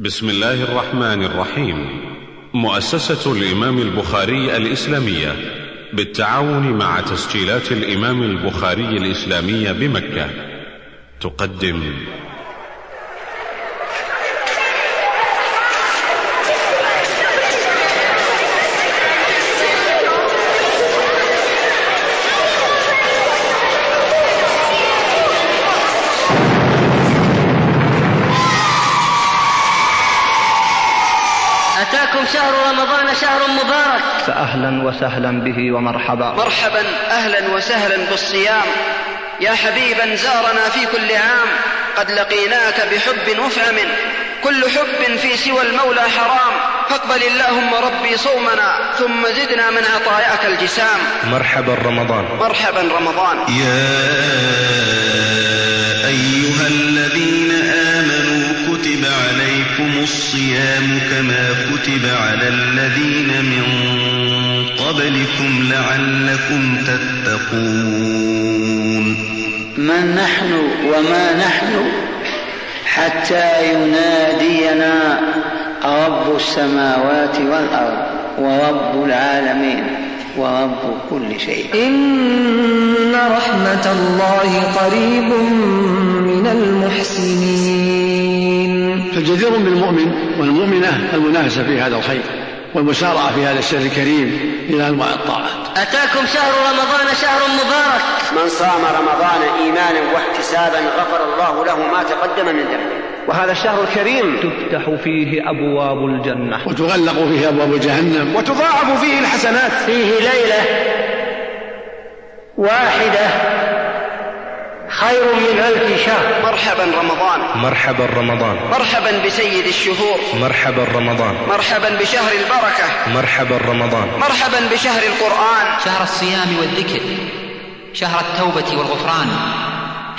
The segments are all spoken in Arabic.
بسم الله الرحمن الرحيم. مؤسسة الإمام البخاري الإسلامية بالتعاون مع تسجيلات الإمام البخاري الإسلامية بمكة تقدم شهر مبارك. فأهلا وسهلا به ومرحبا. مرحبا أهلا وسهلا بالصيام. يا حبيبا زارنا في كل عام. قد لقيناك بحب وفهم كل حب في سوى المولى حرام. فاقبل اللهم ربي صومنا ثم زدنا من عطاياك الجسام. مرحبا رمضان. مرحبا رمضان. يا أيها الذين آمنوا كتب عليكم الصيام كما كتب على الذين من قبلكم لعلكم تتقون. من نحن وما نحن حتى ينادينا رب السماوات والأرض ورب العالمين ورب كل شيء. إن رحمة الله قريب من المحسنين. فجدير بالمؤمن والمؤمنة المنافسة في هذا الخير والمسارعة في هذا السر الكريم إلى أنواع الطاعات. أتاكم شهر رمضان شهر مبارك. من صام رمضان إيمانا واحتسابا غفر الله له ما تقدم من ذنبه. وهذا الشهر الكريم. تفتح فيه أبواب الجنة. وتغلق فيه أبواب جهنم. وتضاعف فيه الحسنات. فيه ليلة واحدة. خير من ألف شهر. مرحبا رمضان. مرحبا رمضان. مرحبا بسيد الشهور. مرحبا رمضان. مرحبا بشهر البركة. مرحبا رمضان. مرحبا بشهر القرآن. شهر الصيام والذكر. شهر التوبة والغفران.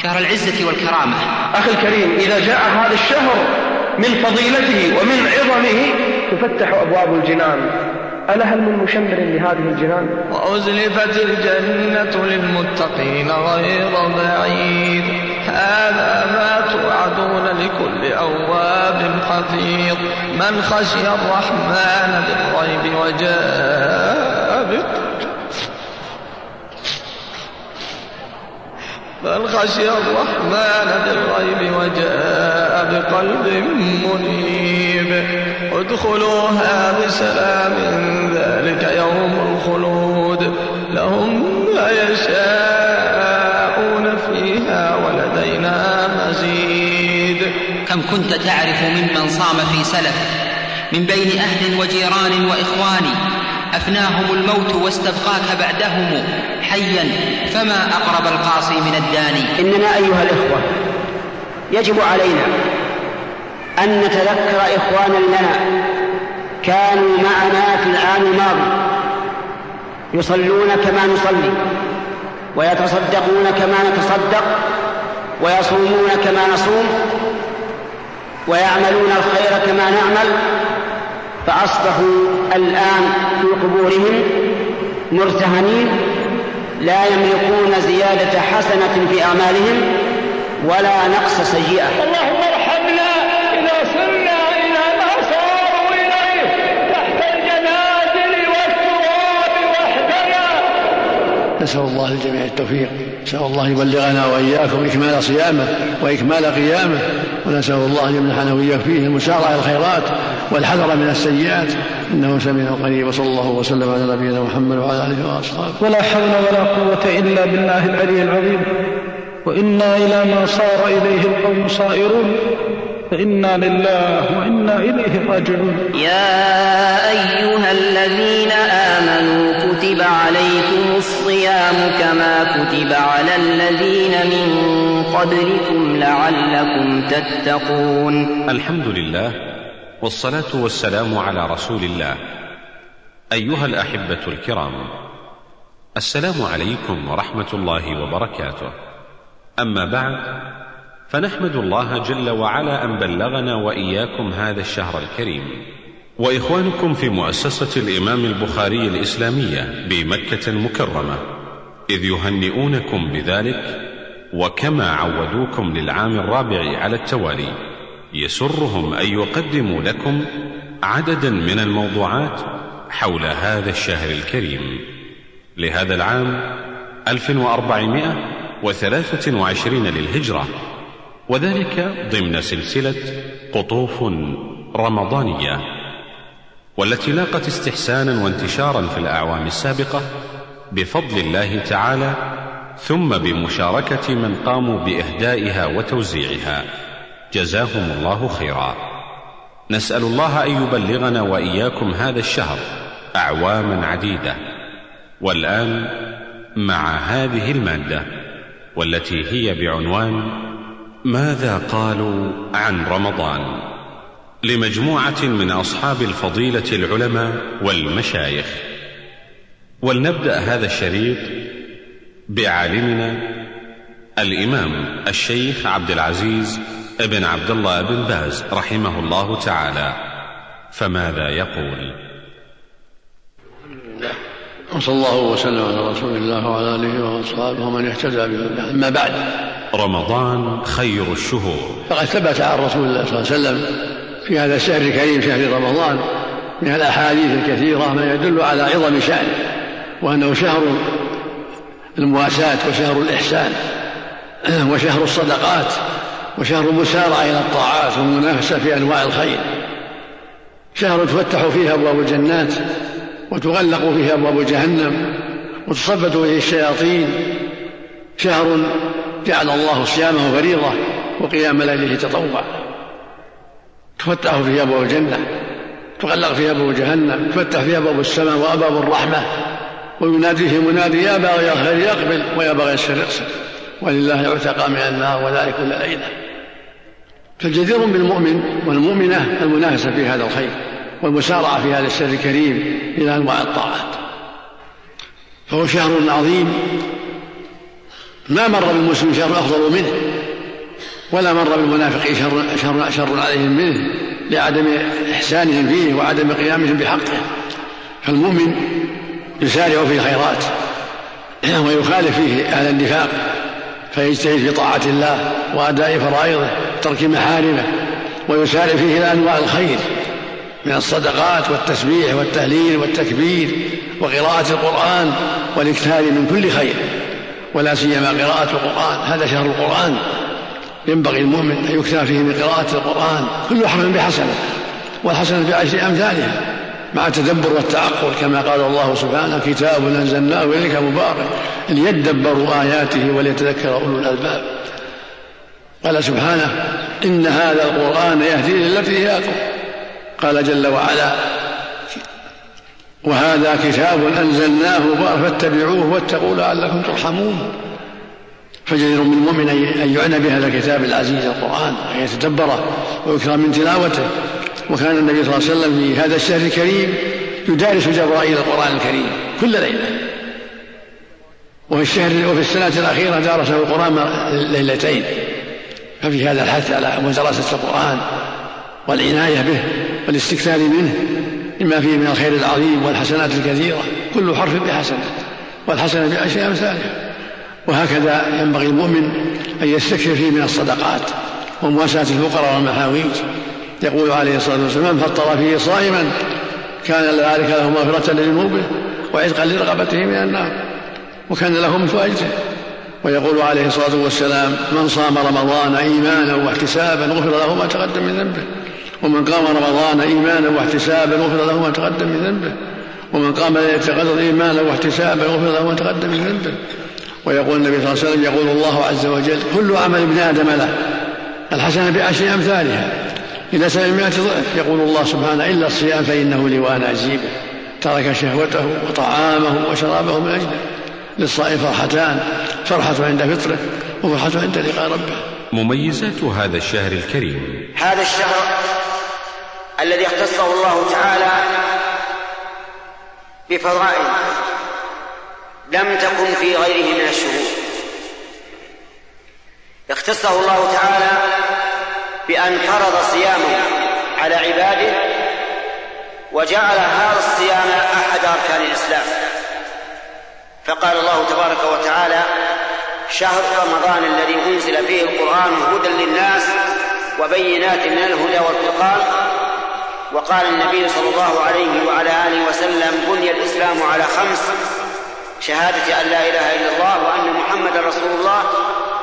شهر العزة والكرامة. أخي الكريم إذا جاء هذا الشهر من فضيلته ومن عظمه تفتح أبواب الجنان. ألا هل من مشمر لهذه الجنان؟ وأزلفت الجنة للمتقين غير بعيد. هذا ما توعدون لكل أواب حفيظ. من خشي الرحمن بالغيب وجاء من خشي الرحمن بالغيب وجاء بقلب منيب. ادخلوها بسلام ذلك يوم الخلود. لهم ما يشاءون فيها ولدينا مزيد. كم كنت تعرف ممن صام في سلف؟ من بين أهل وجيران وإخوان. أفناهم الموت واستبقاك بعدهم حيا فما أقرب القاصي من الداني؟ إننا أيها الإخوة يجب علينا أن نتذكر اخوانا لنا كانوا معنا في العام الماضي. يصلون كما نصلي ويتصدقون كما نتصدق ويصومون كما نصوم ويعملون الخير كما نعمل. فأصبحوا الآن في قبورهم مرتهنين لا يملكون زيادة حسنة في أعمالهم ولا نقص سيئة اللهم ارحمنا إذا صرنا إلى ما صاروا إليه تحت الجنازل والتراب وحدنا نسأل الله للجميع التوفيق. نسأل الله يبلغنا وإياكم إكمال صيامه وإكمال قيامه. ونسأل الله أن يمنحنا وإياك فيه المسارعة إلى الخيرات والحذر من السيئات. إنه سميع قريب. وصلى الله وسلم على نبينا محمد وعلى آله وأصحابه. ولا حول ولا قوة إلا بالله العلي العظيم. وإنا إلى ما صار إليه القوم صائرون. فإنا لله وإنا إليه راجعون. يا أيها الذين آمنوا كتب عليكم الصيام كما كتب على الذين من قبلكم لعلكم تتقون. الحمد لله والصلاة والسلام على رسول الله. أيها الأحبة الكرام السلام عليكم ورحمة الله وبركاته. أما بعد فنحمد الله جل وعلا أن بلغنا وإياكم هذا الشهر الكريم. وإخوانكم في مؤسسة الإمام البخاري الإسلامية بمكة المكرمة إذ يهنئونكم بذلك وكما عودوكم للعام الرابع على التوالي. يسرهم أن يقدموا لكم عددا من الموضوعات حول هذا الشهر الكريم. لهذا العام 1423 للهجرة وذلك ضمن سلسلة قطوف رمضانية والتي لاقت استحسانا وانتشارا في الأعوام السابقة بفضل الله تعالى ثم بمشاركة من قاموا بإهدائها وتوزيعها. جزاهم الله خيرا. نسأل الله أن يبلغنا وإياكم هذا الشهر أعواما عديدة والآن مع هذه المادة والتي هي بعنوان ماذا قالوا عن رمضان؟ لمجموعة من أصحاب الفضيلة العلماء والمشايخ. ولنبدأ هذا الشريط بعالمنا الإمام الشيخ عبد العزيز ابن عبد الله بن باز رحمه الله تعالى. فماذا يقول؟ وصلى الله وسلم على رسول الله وعلى آله وأصحابه ومن اهتدى به أما بعد رمضان خير الشهور. فقد ثبت عن رسول الله صلى الله عليه وسلم في هذا الشهر الكريم شهر رمضان من الأحاديث الكثيرة ما يدل على عظم شانه وأنه شهر المواساة وشهر الإحسان وشهر الصدقات وشهر المسارعة إلى الطاعات والمنافسة في أنواع الخير. شهر تفتح فيه أبواب الجنات وتغلق فيه أبواب جهنم وتصفد فيه الشياطين. شهر جعل الله صيامه فريضة وقيام ليله تطوع تفتح فيه ابواب الجنة تغلق فيها ابواب جهنم تفتح فيها ابواب السماء وأبواب الرحمة وينادي فيه منادي يا باغي الخير يقبل ويا باغي الشر يقسم ولله يعتقى من النار وذلك كل ليله فالجدير بالمؤمن والمؤمنة المنافسة في هذا الخير والمسارعة في هذا الشهر الكريم إلى أنواع الطاعات. فهو شهر عظيم ما مر بالمسلم شهر أفضل منه ولا مر بالمنافقين شر, شر, شر عليهم منه لعدم إحسانهم فيه وعدم قيامهم بحقه. فالمؤمن يسارع في الخيرات ويخالف فيه أهل النفاق فيجتهد في طاعة الله وأداء فرائضه وترك محارمه ويسارع فيه إلى أنواع الخير من الصدقات والتسبيح والتهليل والتكبير وقراءة القرآن والإكثار من كل خير. ولا سيما قراءة القرآن. هذا شهر القرآن. ينبغي المؤمن أن يكثر فيه من قراءة القرآن. كل حرف بحسنة والحسنة بعشر أمثالها مع التدبر والتعقل كما قال الله سبحانه كتاب أنزلناه إليك مبارك ليدبروا آياته وليتذكر أولو الألباب. قال سبحانه إن هذا القرآن يهدي للتي هي قال جل وعلا وهذا كتاب أنزلناه فاتبعوه واتقوا لعلكم ترحمون. فجدير بالمؤمن أن يعنى بهذا الكتاب العزيز القرآن وأن يتدبره ويكثر من تلاوته. وكان النبي صلى الله عليه وسلم في هذا الشهر الكريم يدارس جبرائيل القرآن الكريم كل ليلة. وفي الشهر وفي السنة الأخيرة دارسه القرآن ليلتين. ففي هذا الحث على مدرسة القرآن والعناية به والاستكثار منه. لما فيه من الخير العظيم والحسنات الكثيرة كل حرف بحسنة والحسنة بعشر أمثالها وهكذا ينبغي المؤمن أن يستكثر فيه من الصدقات ومواساة الفقراء والمحاويج. يقول عليه الصلاة والسلام من فطر فيه صائما كان ذلك له مغفرة لذنوبه وعتقا لرغبته من النار وكان له مثل أجره ويقول عليه الصلاة والسلام من صام رمضان إيمانا واحتسابا غفر له ما تقدم من ذنبه. ومن قام رمضان إيمانا واحتسابا غفر له ما تقدم من ذنبه. ومن قام ليلة القدر إيمانا واحتسابا غفر له ما تقدم من ذنبه. ويقول النبي صلى الله عليه وسلم يقول الله عز وجل كل عمل ابن آدم له. الحسنة بعشر أمثالها. إلى سبعمائة ضعف. يقول الله سبحانه إلا الصيام فإنه لي وأنا أجيبه. ترك شهوته وطعامه وشرابه من أجله. للصائم فرحتان. فرحة عند فطره وفرحة عند لقاء ربه. مميزات هذا الشهر الكريم. هذا الشهر الذي اختصه الله تعالى بفضائل لم تكن في غيره من الشهور اختصه الله تعالى بأن فرض صيامه على عباده وجعل هذا الصيام أحد أركان الإسلام. فقال الله تبارك وتعالى شهر رمضان الذي أنزل فيه القرآن هدى للناس وبينات من الهدى والفرقان وقال النبي صلى الله عليه وعلى آله وسلم بني الإسلام على خمس شهادة أن لا إله إلا الله وأن محمدا رسول الله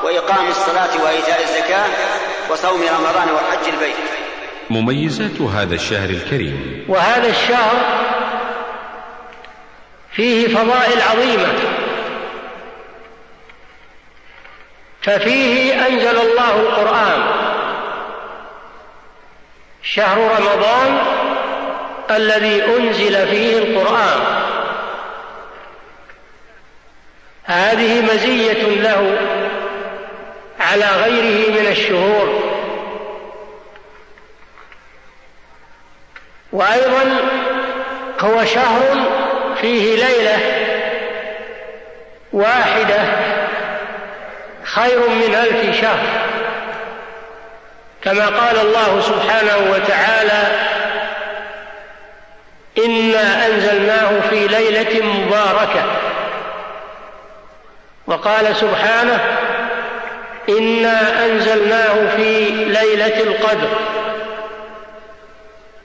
وإقام الصلاة وإيتاء الزكاة وصوم رمضان وحج البيت. مميزات هذا الشهر الكريم. وهذا الشهر فيه فضائل عظيمة. ففيه أنزل الله القرآن. شهر رمضان الذي أنزل فيه القرآن. هذه مزية له على غيره من الشهور. وأيضا هو شهر فيه ليلة واحدة خير من ألف شهر. كما قال الله سبحانه وتعالى إنا أنزلناه في ليلة مباركة. وقال سبحانه إنا أنزلناه في ليلة القدر.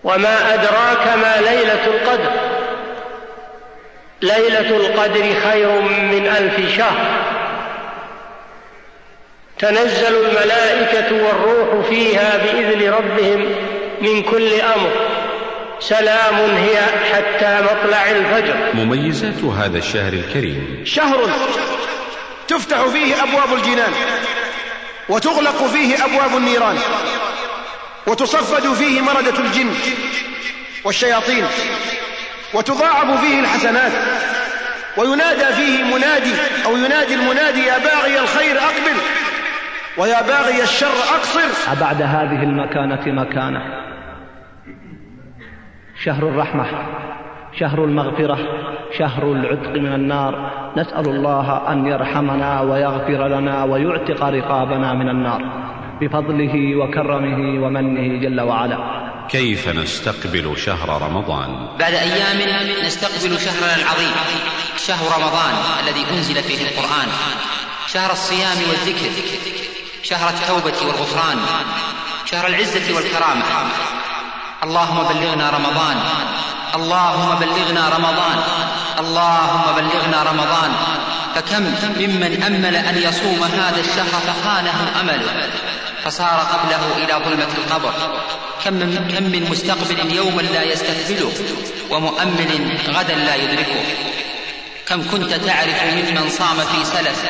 وما أدراك ما ليلة القدر. ليلة القدر خير من ألف شهر. تنزل الملائكة والروح فيها بإذن ربهم من كل أمر. سلام هي حتى مطلع الفجر. مميزات هذا الشهر الكريم. شهر تفتح فيه أبواب الجنان وتغلق فيه أبواب النيران وتصفد فيه مردة الجن والشياطين وتضاعف فيه الحسنات وينادى فيه منادي أو ينادي المنادي يا باغي الخير أقبل. ويا باغي الشر أقصر. أبعد هذه المكانة مكانة. شهر الرحمة شهر المغفرة شهر العتق من النار. نسأل الله أن يرحمنا ويغفر لنا ويعتق رقابنا من النار. بفضله وكرمه ومنه جل وعلا. كيف نستقبل شهر رمضان؟ بعد أيام نستقبل شهرنا العظيم شهر رمضان الذي أنزل فيه القرآن. شهر الصيام والذكر. شهر التوبة والغفران شهر العزة والكرامة. اللهم بلغنا رمضان اللهم بلغنا رمضان اللهم بلغنا رمضان. فكم ممن أمل أن يصوم هذا الشهر فخانه أمله فصار قبله إلى ظلمة القبر. كم من, كم من مستقبل يوما لا يستقبله ومؤمل غدا لا يدركه. كم كنت تعرف ممن صام في سلف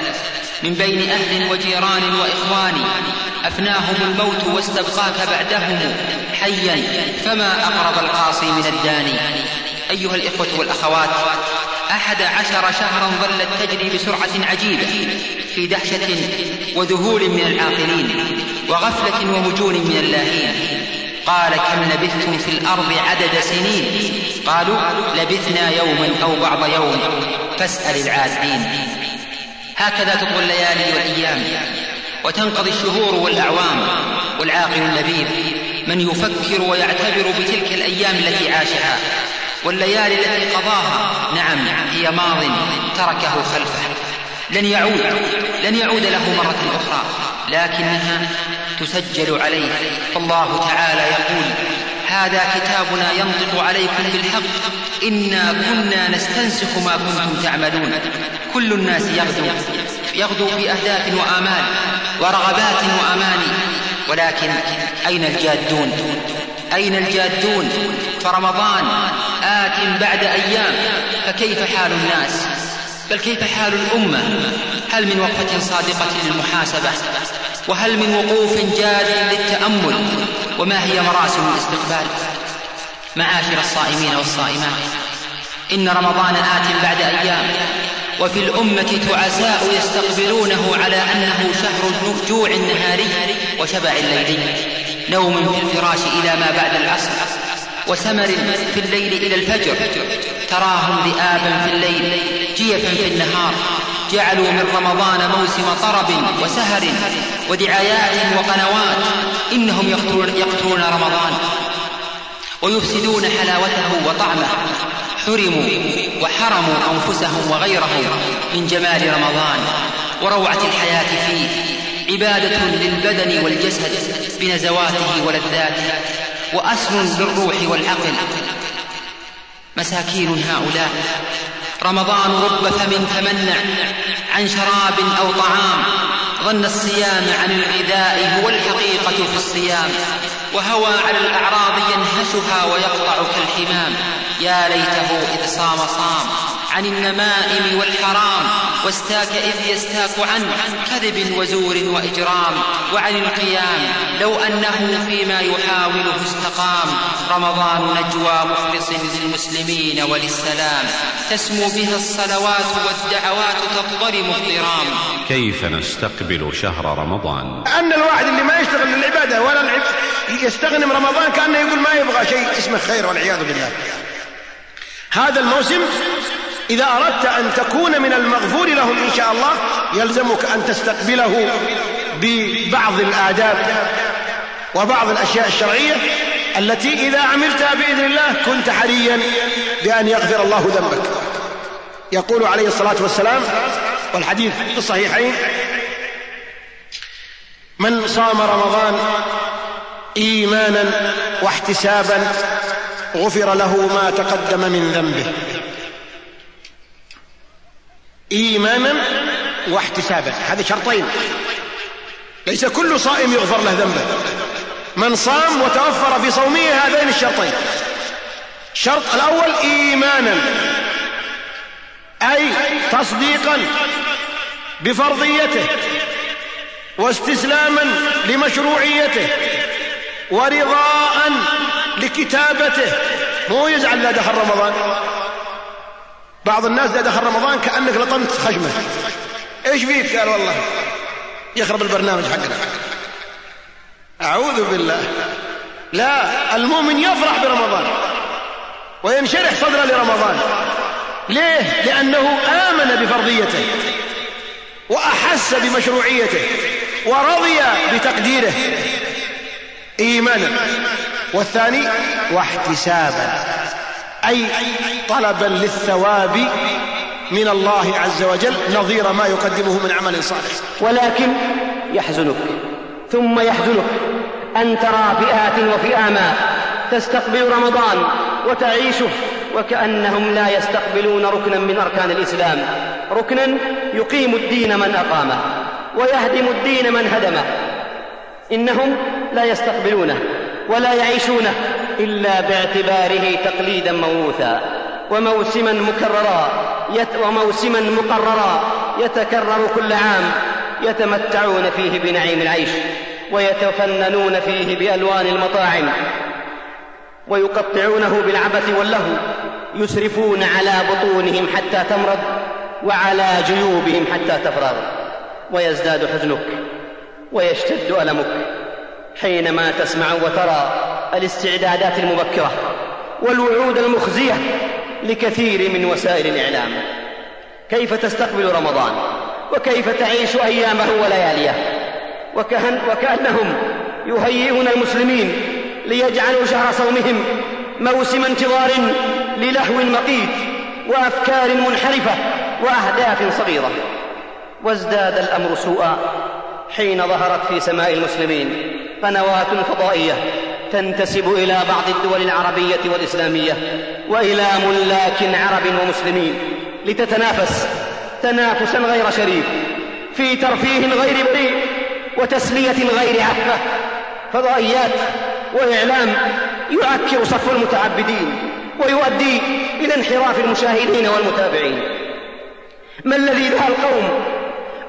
من بين أهل وجيران وإخوان. أفناهم الموت واستبقاك بعدهم حيا فما أقرب القاصي من الداني. أيها الإخوة والأخوات أحد عشر شهرا ظلت تجري بسرعة عجيبة في دهشة وذهول من العاقلين وغفلة ومجون من اللاهين. قال كم لبثتم في الأرض عدد سنين؟ قالوا لبثنا يوما أو بعض يوم فاسأل العادين. هكذا تطوى الليالي والأيام وتنقضي الشهور والأعوام والعاقل النبيل من يفكر ويعتبر بتلك الأيام التي عاشها والليالي التي قضاها. نعم هي ماض تركه خلفه. لن يعود لن يعود له مرة أخرى لكنها تسجل عليه. فالله تعالى يقول هذا كتابنا ينطق عليكم بالحق. إنا كنا نستنسخ ما كنتم تعملون. كل الناس يغدو. يغدو في أهداف وآمال ورغبات وأماني ولكن أين الجادون؟ أين الجادون؟ فرمضان آت بعد أيام. فكيف حال الناس؟ بل كيف حال الأمة؟ هل من وقفة صادقة للمحاسبة؟ وهل من وقوف جاد للتأمل؟ وما هي مراسم الاستقبال؟ معاشر الصائمين والصائمات؟ إن رمضان آت بعد أيام وفي الأمة تعساء يستقبلونه على أنه شهر جوع نهاري وشبع ليلي نوم في الفراش إلى ما بعد العصر وسمر في الليل إلى الفجر تراهم ذئابا في الليل جيفا في النهار جعلوا من رمضان موسم طرب وسهر ودعايات وقنوات إنهم يقتلون, يقتلون رمضان ويفسدون حلاوته وطعمه. حرموا وحرموا أنفسهم وغيرهم من جمال رمضان وروعة الحياة فيه. عبادة للبدن والجسد بنزواته ولذاته وأسر للروح والعقل. مساكين هؤلاء. رمضان رب فم تمنع عن شراب أو طعام ظن الصيام عن الغذاء هو الحقيقة في الصيام وهوى على الأعراض ينهشها ويقطع كالحمام يا ليته إذ صام صام. عن النمائم والحرام واستاك إذ يستاك عن كذب وزور وإجرام وعن القيام لو أنه فيما يحاوله استقام. رمضان نجوى مخلص للمسلمين وللسلام تسمو بها الصلوات والدعوات تضطرم الضرام كيف نستقبل شهر رمضان؟ أن الواحد اللي ما يشتغل للعبادة ولا العب يستغنم رمضان كأنه يقول ما يبغى شيء اسمه خير والعياذ بالله. هذا الموسم إذا أردت أن تكون من المغفور لهم إن شاء الله يلزمك أن تستقبله ببعض الآداب وبعض الأشياء الشرعية التي إذا عملتها بإذن الله كنت حريا بأن يغفر الله ذنبك. يقول عليه الصلاة والسلام والحديث في الصحيحين من صام رمضان إيمانا واحتسابا غفر له ما تقدم من ذنبه. إيمانا واحتسابا. هذه شرطين. ليس كل صائم يغفر له ذنبه. من صام وتوفر في صومه هذين الشرطين. الشرط الأول إيمانا. أي تصديقا بفرضيته واستسلاما لمشروعيته ورضاء لكتابته. مو يزعل لا دخل رمضان. بعض الناس إذا دخل رمضان كأنك لطمت خشمة. إيش فيك؟ قال والله يخرب البرنامج حقنا. أعوذ بالله. لا المؤمن يفرح برمضان وينشرح صدره لرمضان. ليه؟ لأنه آمن بفرضيته وأحس بمشروعيته ورضي بتقديره إيمانا. والثاني واحتسابا. أي طلبا للثواب من الله عز وجل نظير ما يقدمه من عمل صالح. ولكن يحزنك ثم يحزنك أن ترى فئات وفئاما تستقبل رمضان وتعيشه وكأنهم لا يستقبلون ركنا من أركان الإسلام. ركنا يقيم الدين من أقامه ويهدم الدين من هدمه إنهم لا يستقبلونه ولا يعيشونه. إلا باعتباره تقليدا موروثا وموسما مكررا. يت وموسما مقررا. يتكرر كل عام. يتمتعون فيه بنعيم العيش. ويتفننون فيه بألوان المطاعم. ويقطعونه بالعبث واللهو. يسرفون على بطونهم حتى تمرض. وعلى جيوبهم حتى تفرغ. ويزداد حزنك. ويشتد ألمك. حينما تسمع وترى الاستعدادات المبكرة والوعود المخزية لكثير من وسائل الإعلام. كيف تستقبل رمضان؟ وكيف تعيش أيامه ولياليه؟ وكأن وكأنهم يهيئون المسلمين ليجعلوا شهر صومهم موسم انتظار للهو مقيت وأفكار منحرفة وأهداف صغيرة. وازداد الأمر سوءا حين ظهرت في سماء المسلمين قنوات فضائية تنتسب إلى بعض الدول العربية والإسلامية وإلى ملاك عرب ومسلمين لتتنافس تنافسا غير شريف في ترفيه غير بريء وتسلية غير عفة. فضائيات وإعلام يعكر صف المتعبدين ويؤدي إلى انحراف المشاهدين والمتابعين. ما الذي دعا القوم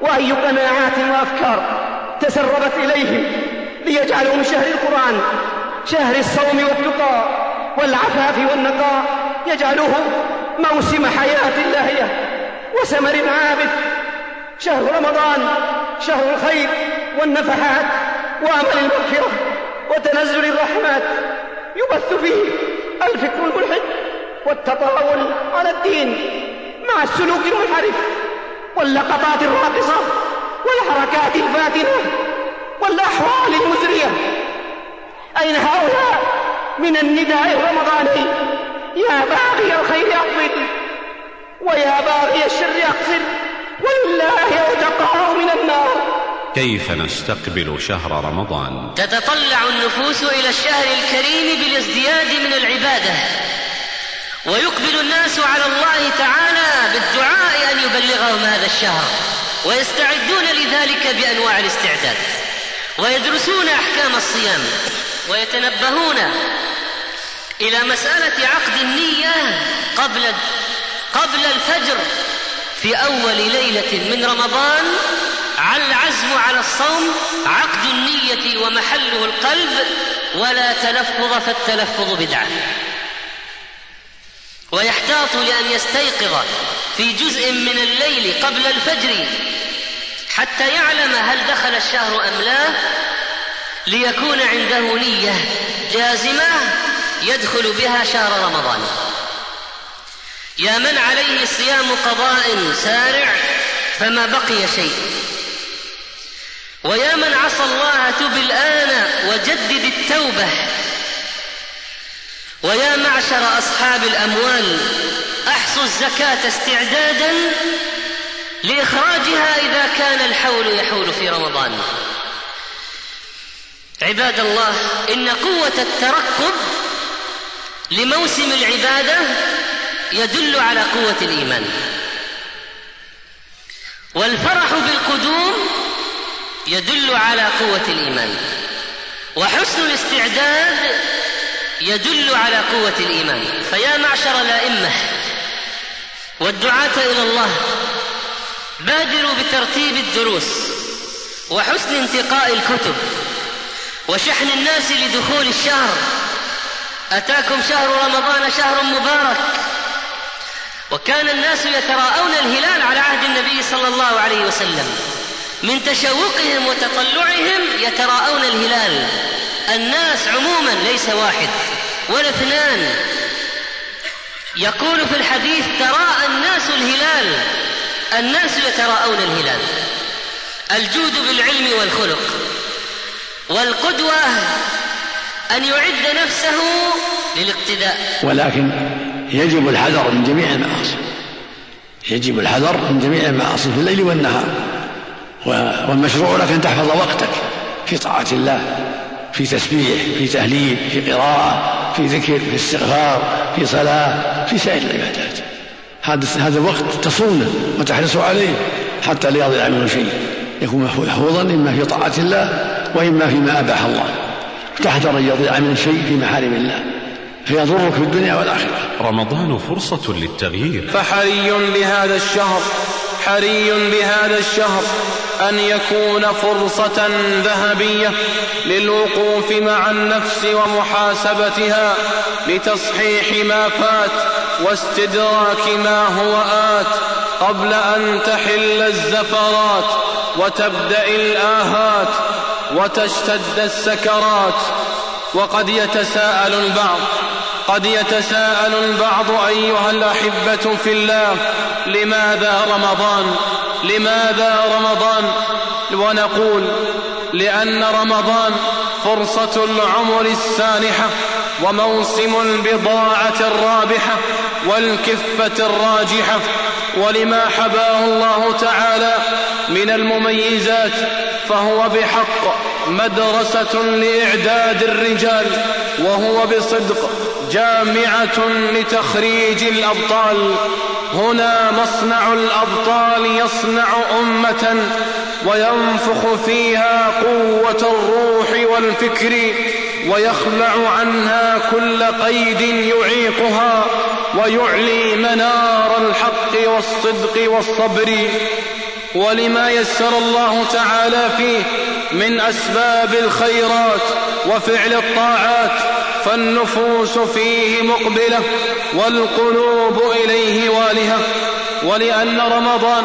وأي قناعات وأفكار تسربت إليهم ليجعلوا من شهر القرآن شهر الصوم والتقى والعفاف والنقاء يجعله موسم حياة لاهية وسمر عابث. شهر رمضان شهر الخير والنفحات وأمل المغفرة وتنزل الرحمات. يبث فيه الفكر الملحد والتطاول على الدين مع السلوك المنحرف واللقطات الراقصة والحركات الفاتنة. والأحوال المزرية أين هؤلاء من النداء الرمضاني؟ يا باغي الخير أقبل ويا باغي الشر أقصر ولله عتقاء من النار. كيف نستقبل شهر رمضان؟ تتطلع النفوس إلى الشهر الكريم بالازدياد من العبادة. ويقبل الناس على الله تعالى بالدعاء أن يبلغهم هذا الشهر ويستعدون لذلك بأنواع الاستعداد. ويدرسون أحكام الصيام ويتنبهون إلى مسألة عقد النية قبل قبل الفجر في أول ليلة من رمضان. العزم على الصوم عقد النية ومحله القلب ولا تلفظ فالتلفظ بدعة. ويحتاط لأن يستيقظ في جزء من الليل قبل الفجر حتى يعلم هل دخل الشهر أم لا ليكون عنده نية جازمة يدخل بها شهر رمضان. يا من عليه صيام قضاء سارع فما بقي شيء. ويا من عصى الله تب الآن وجدد التوبة. ويا معشر أصحاب الأموال أحصوا الزكاة استعدادا لإخراجها إذا كان الحول يحول في رمضان. عباد الله إن قوة الترقب لموسم العبادة يدل على قوة الإيمان. والفرح بالقدوم يدل على قوة الإيمان. وحسن الاستعداد يدل على قوة الإيمان. فيا معشر الأئمة والدعاة إلى الله بادروا بترتيب الدروس وحسن انتقاء الكتب وشحن الناس لدخول الشهر. أتاكم شهر رمضان شهر مبارك. وكان الناس يتراءون الهلال على عهد النبي صلى الله عليه وسلم. من تشوقهم وتطلعهم يتراءون الهلال. الناس عموما ليس واحد ولا اثنان. يقول في الحديث تراءى الناس الهلال. الناس يتراءون الهلال. الجود بالعلم والخلق. والقدوة أن يعد نفسه للاقتداء. ولكن يجب الحذر من جميع المعاصي. يجب الحذر من جميع المعاصي في الليل والنهار. والمشروع لك أن تحفظ وقتك في طاعة الله في تسبيح في تهليل في قراءة في ذكر في استغفار في صلاة في سائر العبادات. هذا هذا الوقت تصونه وتحرص عليه حتى لا يضيع منه شيء يكون محفوظا إما في طاعة الله وإما فيما أباح الله. تحذر أن يضيع من شيء في محارم الله. فيضرك في الدنيا والآخرة. رمضان فرصة للتغيير. فحري بهذا الشهر حري بهذا الشهر أن يكون فرصة ذهبية للوقوف مع النفس ومحاسبتها لتصحيح ما فات واستدراك ما هو آت قبل أن تحل الزفرات وتبدأ الآهات وتشتد السكرات وقد يتساءل البعض قد يتساءل البعض أيها الأحبة في الله لماذا رمضان؟ لماذا رمضان؟ ونقول لأن رمضان فرصة العمر السانحة وموسم البضاعة الرابحة والكفة الراجحة ولما حباه الله تعالى من المميزات فهو بحق مدرسة لإعداد الرجال وهو بصدق جامعة لتخريج الأبطال هنا مصنع الأبطال يصنع أمة وينفخ فيها قوة الروح والفكر ويخلع عنها كل قيد يعيقها ويعلي منار الحق والصدق والصبر. ولما يسر الله تعالى فيه من أسباب الخيرات وفعل الطاعات فالنفوس فيه مقبلة والقلوب إليه والهة. ولأن رمضان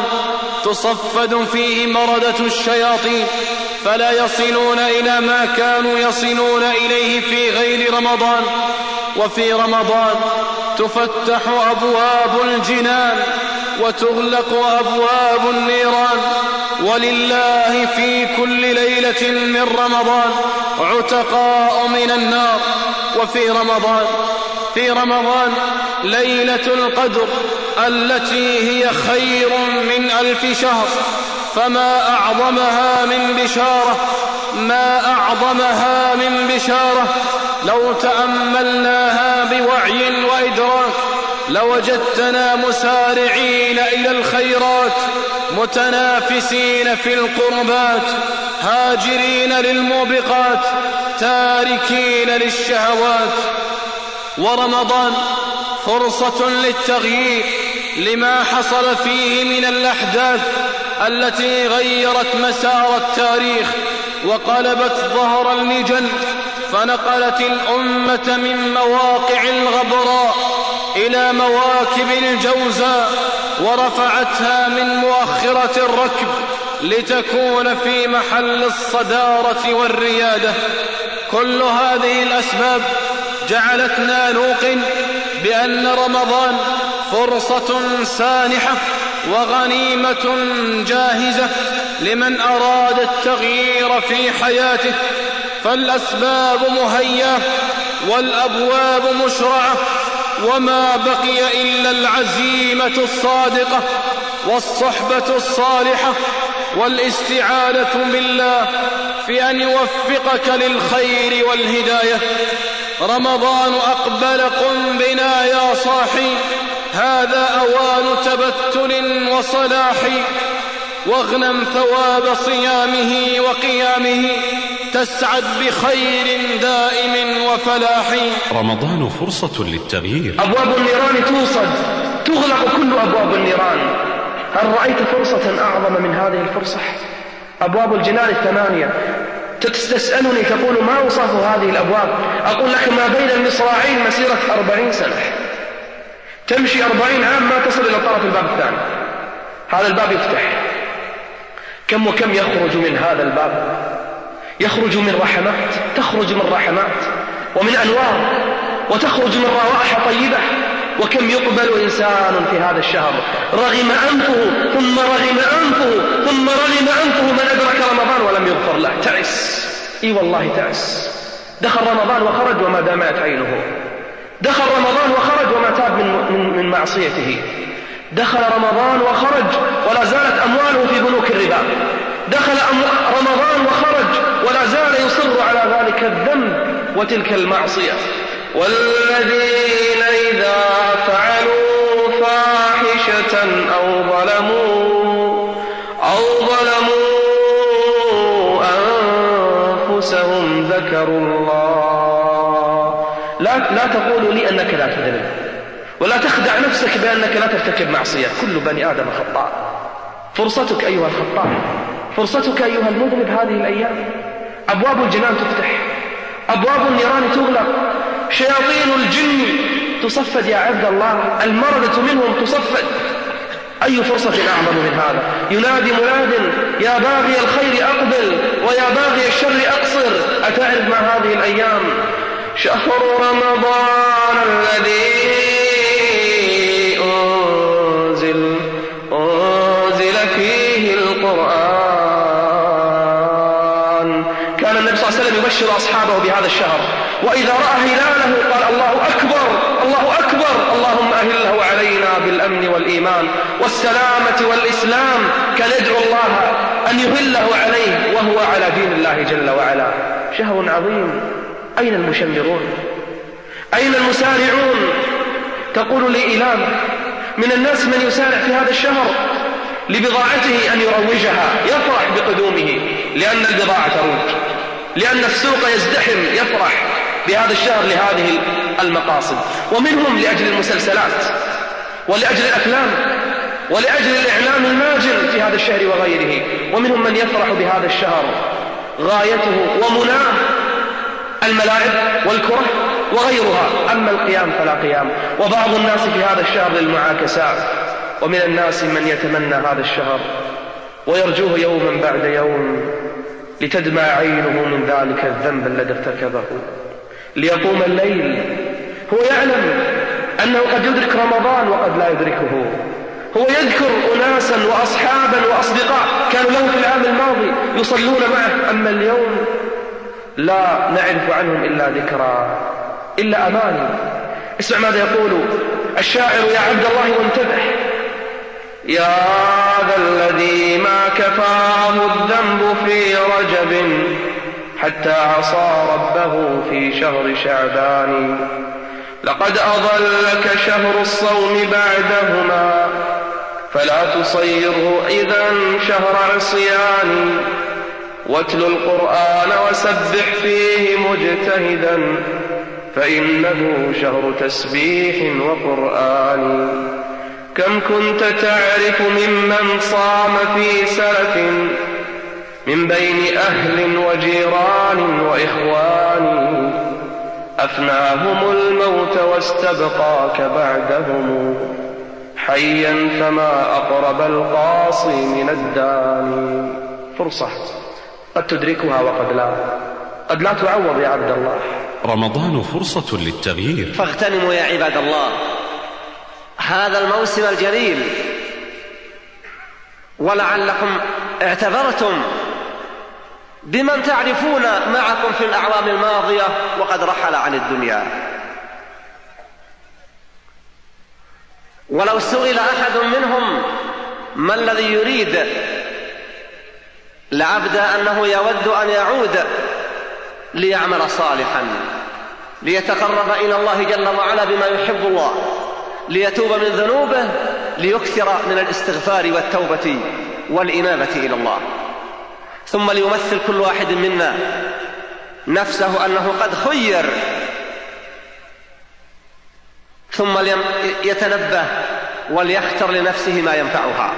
تصفد فيه مردة الشياطين فلا يصلون إلى ما كانوا يصلون إليه في غير رمضان. وفي رمضان تفتح أبواب الجنان وتغلق أبواب النيران ولله في كل ليلة من رمضان عتقاء من النار وفي رمضان في رمضان ليلة القدر التي هي خير من ألف شهر فما أعظمها من بشارة ما أعظمها من بشارة. لو تأملناها بوعي وإدراك لوجدتنا مسارعين إلى الخيرات متنافسين في القربات هاجرين للموبقات تاركين للشهوات. ورمضان فرصة للتغيير لما حصل فيه من الأحداث التي غيرت مسار التاريخ وقلبت ظهر المجل فنقلت الأمة من مواقع الغبراء إلى مواكب الجوزاء ورفعتها من مؤخرة الركب لتكون في محل الصدارة والريادة. كل هذه الأسباب جعلتنا نوقن بأن رمضان فرصة سانحة وغنيمة جاهزة لمن أراد التغيير في حياته. فالأسباب مهيئة والأبواب مشرعة وما بقي إلا العزيمة الصادقة والصحبة الصالحة والاستعانة بالله في أن يوفقك للخير والهداية. رمضان أقبل قم بنا يا صاحي. هذا أوان تبتل وصلاح واغنم ثواب صيامه وقيامه تسعد بخير دائم وفلاح. رمضان فرصة للتغيير. أبواب النيران توصد تغلق كل أبواب النيران. هل رأيت فرصة أعظم من هذه الفرصة؟ أبواب الجنان الثمانية. تسألني تقول ما وصف هذه الأبواب؟ أقول لك ما بين المصراعين مسيرة أربعين سنة. تمشي أربعين عام ما تصل إلى طرف الباب الثاني. هذا الباب يفتح. كم وكم يخرج من هذا الباب؟ يخرج من رحمات تخرج من رحمات ومن أنوار وتخرج من روائح طيبة. وكم يقبل إنسان في هذا الشهر؟ رغم أنفه ثم رغم أنفه ثم رغم أنفه من أدرك رمضان ولم يغفر له. تعس. إي والله تعس. دخل رمضان وخرج وما دامت عينه. دخل رمضان وخرج وما تاب من, من, من معصيته. دخل رمضان وخرج ولا زالت أمواله في بنوك الربا. دخل رمضان وخرج ولا زال يصر على ذلك الذنب وتلك المعصية. والذين إذا فعلوا فاحشة أو ظلموا أو ظلموا أنفسهم ذكروا الله. لا لا تقولوا لي أنك لا تذنب ولا تخدع نفسك بأنك لا ترتكب معصية. كل بني آدم خطاء. فرصتك أيها الخطاء. فرصتك أيها المذنب هذه الأيام. أبواب الجنان تفتح. أبواب النيران تغلق. شياطين الجن تصفد يا عبد الله. المردة منهم تصفد. أي فرصة أعظم من هذا؟ ينادي مناد يا باغي الخير أقبل ويا باغي الشر أقصر. أتعرف ما هذه الأيام؟ شهر رمضان الذي يبشر أصحابه بهذا الشهر. وإذا رأى هلاله قال الله أكبر الله أكبر. اللهم أهله علينا بالأمن والإيمان والسلامة والإسلام كان يدعو الله أن يهله عليه وهو على دين الله جل وعلا. شهر عظيم. أين المشمرون؟ أين المسارعون؟ تقول لي إلام من الناس من يسارع في هذا الشهر لبضاعته أن يروجها يفرح بقدومه لأن البضاعة تروج. لأن السوق يزدحم يفرح بهذا الشهر لهذه المقاصد. ومنهم لأجل المسلسلات ولأجل الأفلام ولأجل الإعلام الماجن في هذا الشهر وغيره. ومنهم من يفرح بهذا الشهر غايته ومناه الملاعب والكرة وغيرها. أما القيام فلا قيام. وبعض الناس في هذا الشهر للمعاكسات ومن الناس من يتمنى هذا الشهر. ويرجوه يوما بعد يوم. لتدمع عينه من ذلك الذنب الذي ارتكبه. ليقوم الليل. هو يعلم أنه قد يدرك رمضان وقد لا يدركه. هو يذكر أناسا وأصحابا وأصدقاء كانوا له في العام الماضي يصلون معه. أما اليوم لا نعرف عنهم إلا ذكرى إلا أماني. اسمع ماذا يقول الشاعر يا عبد الله وانتبه. يا ذا الذي ما كفاه الذنب في رجب حتى عصى ربه في شهر شعبان. لقد أضلك شهر الصوم بعدهما فلا تصيره إذا شهر عصيان. واتل القرآن وسبح فيه مجتهدا فإنه شهر تسبيح وقرآن. كم كنت تعرف ممن صام في سلف من بين أهل وجيران وإخوان؟ أفناهم الموت واستبقاك بعدهم. حيا فما أقرب القاصي من الداني فرصة. قد تدركها وقد لا. قد لا تعوض يا عبد الله. رمضان فرصة للتغيير. فاغتنموا يا عباد الله. هذا الموسم الجليل. ولعلكم اعتبرتم بمن تعرفون معكم في الأعوام الماضية وقد رحل عن الدنيا. ولو سئل أحد منهم ما الذي يريد لعبد أنه يود أن يعود ليعمل صالحا ليتقرب إلى الله جل وعلا بما يحب الله. ليتوب من ذنوبه ليكثر من الاستغفار والتوبة والإنابة إلى الله. ثم ليمثل كل واحد منا نفسه أنه قد خير. ثم يتنبه وليختر لنفسه ما ينفعها.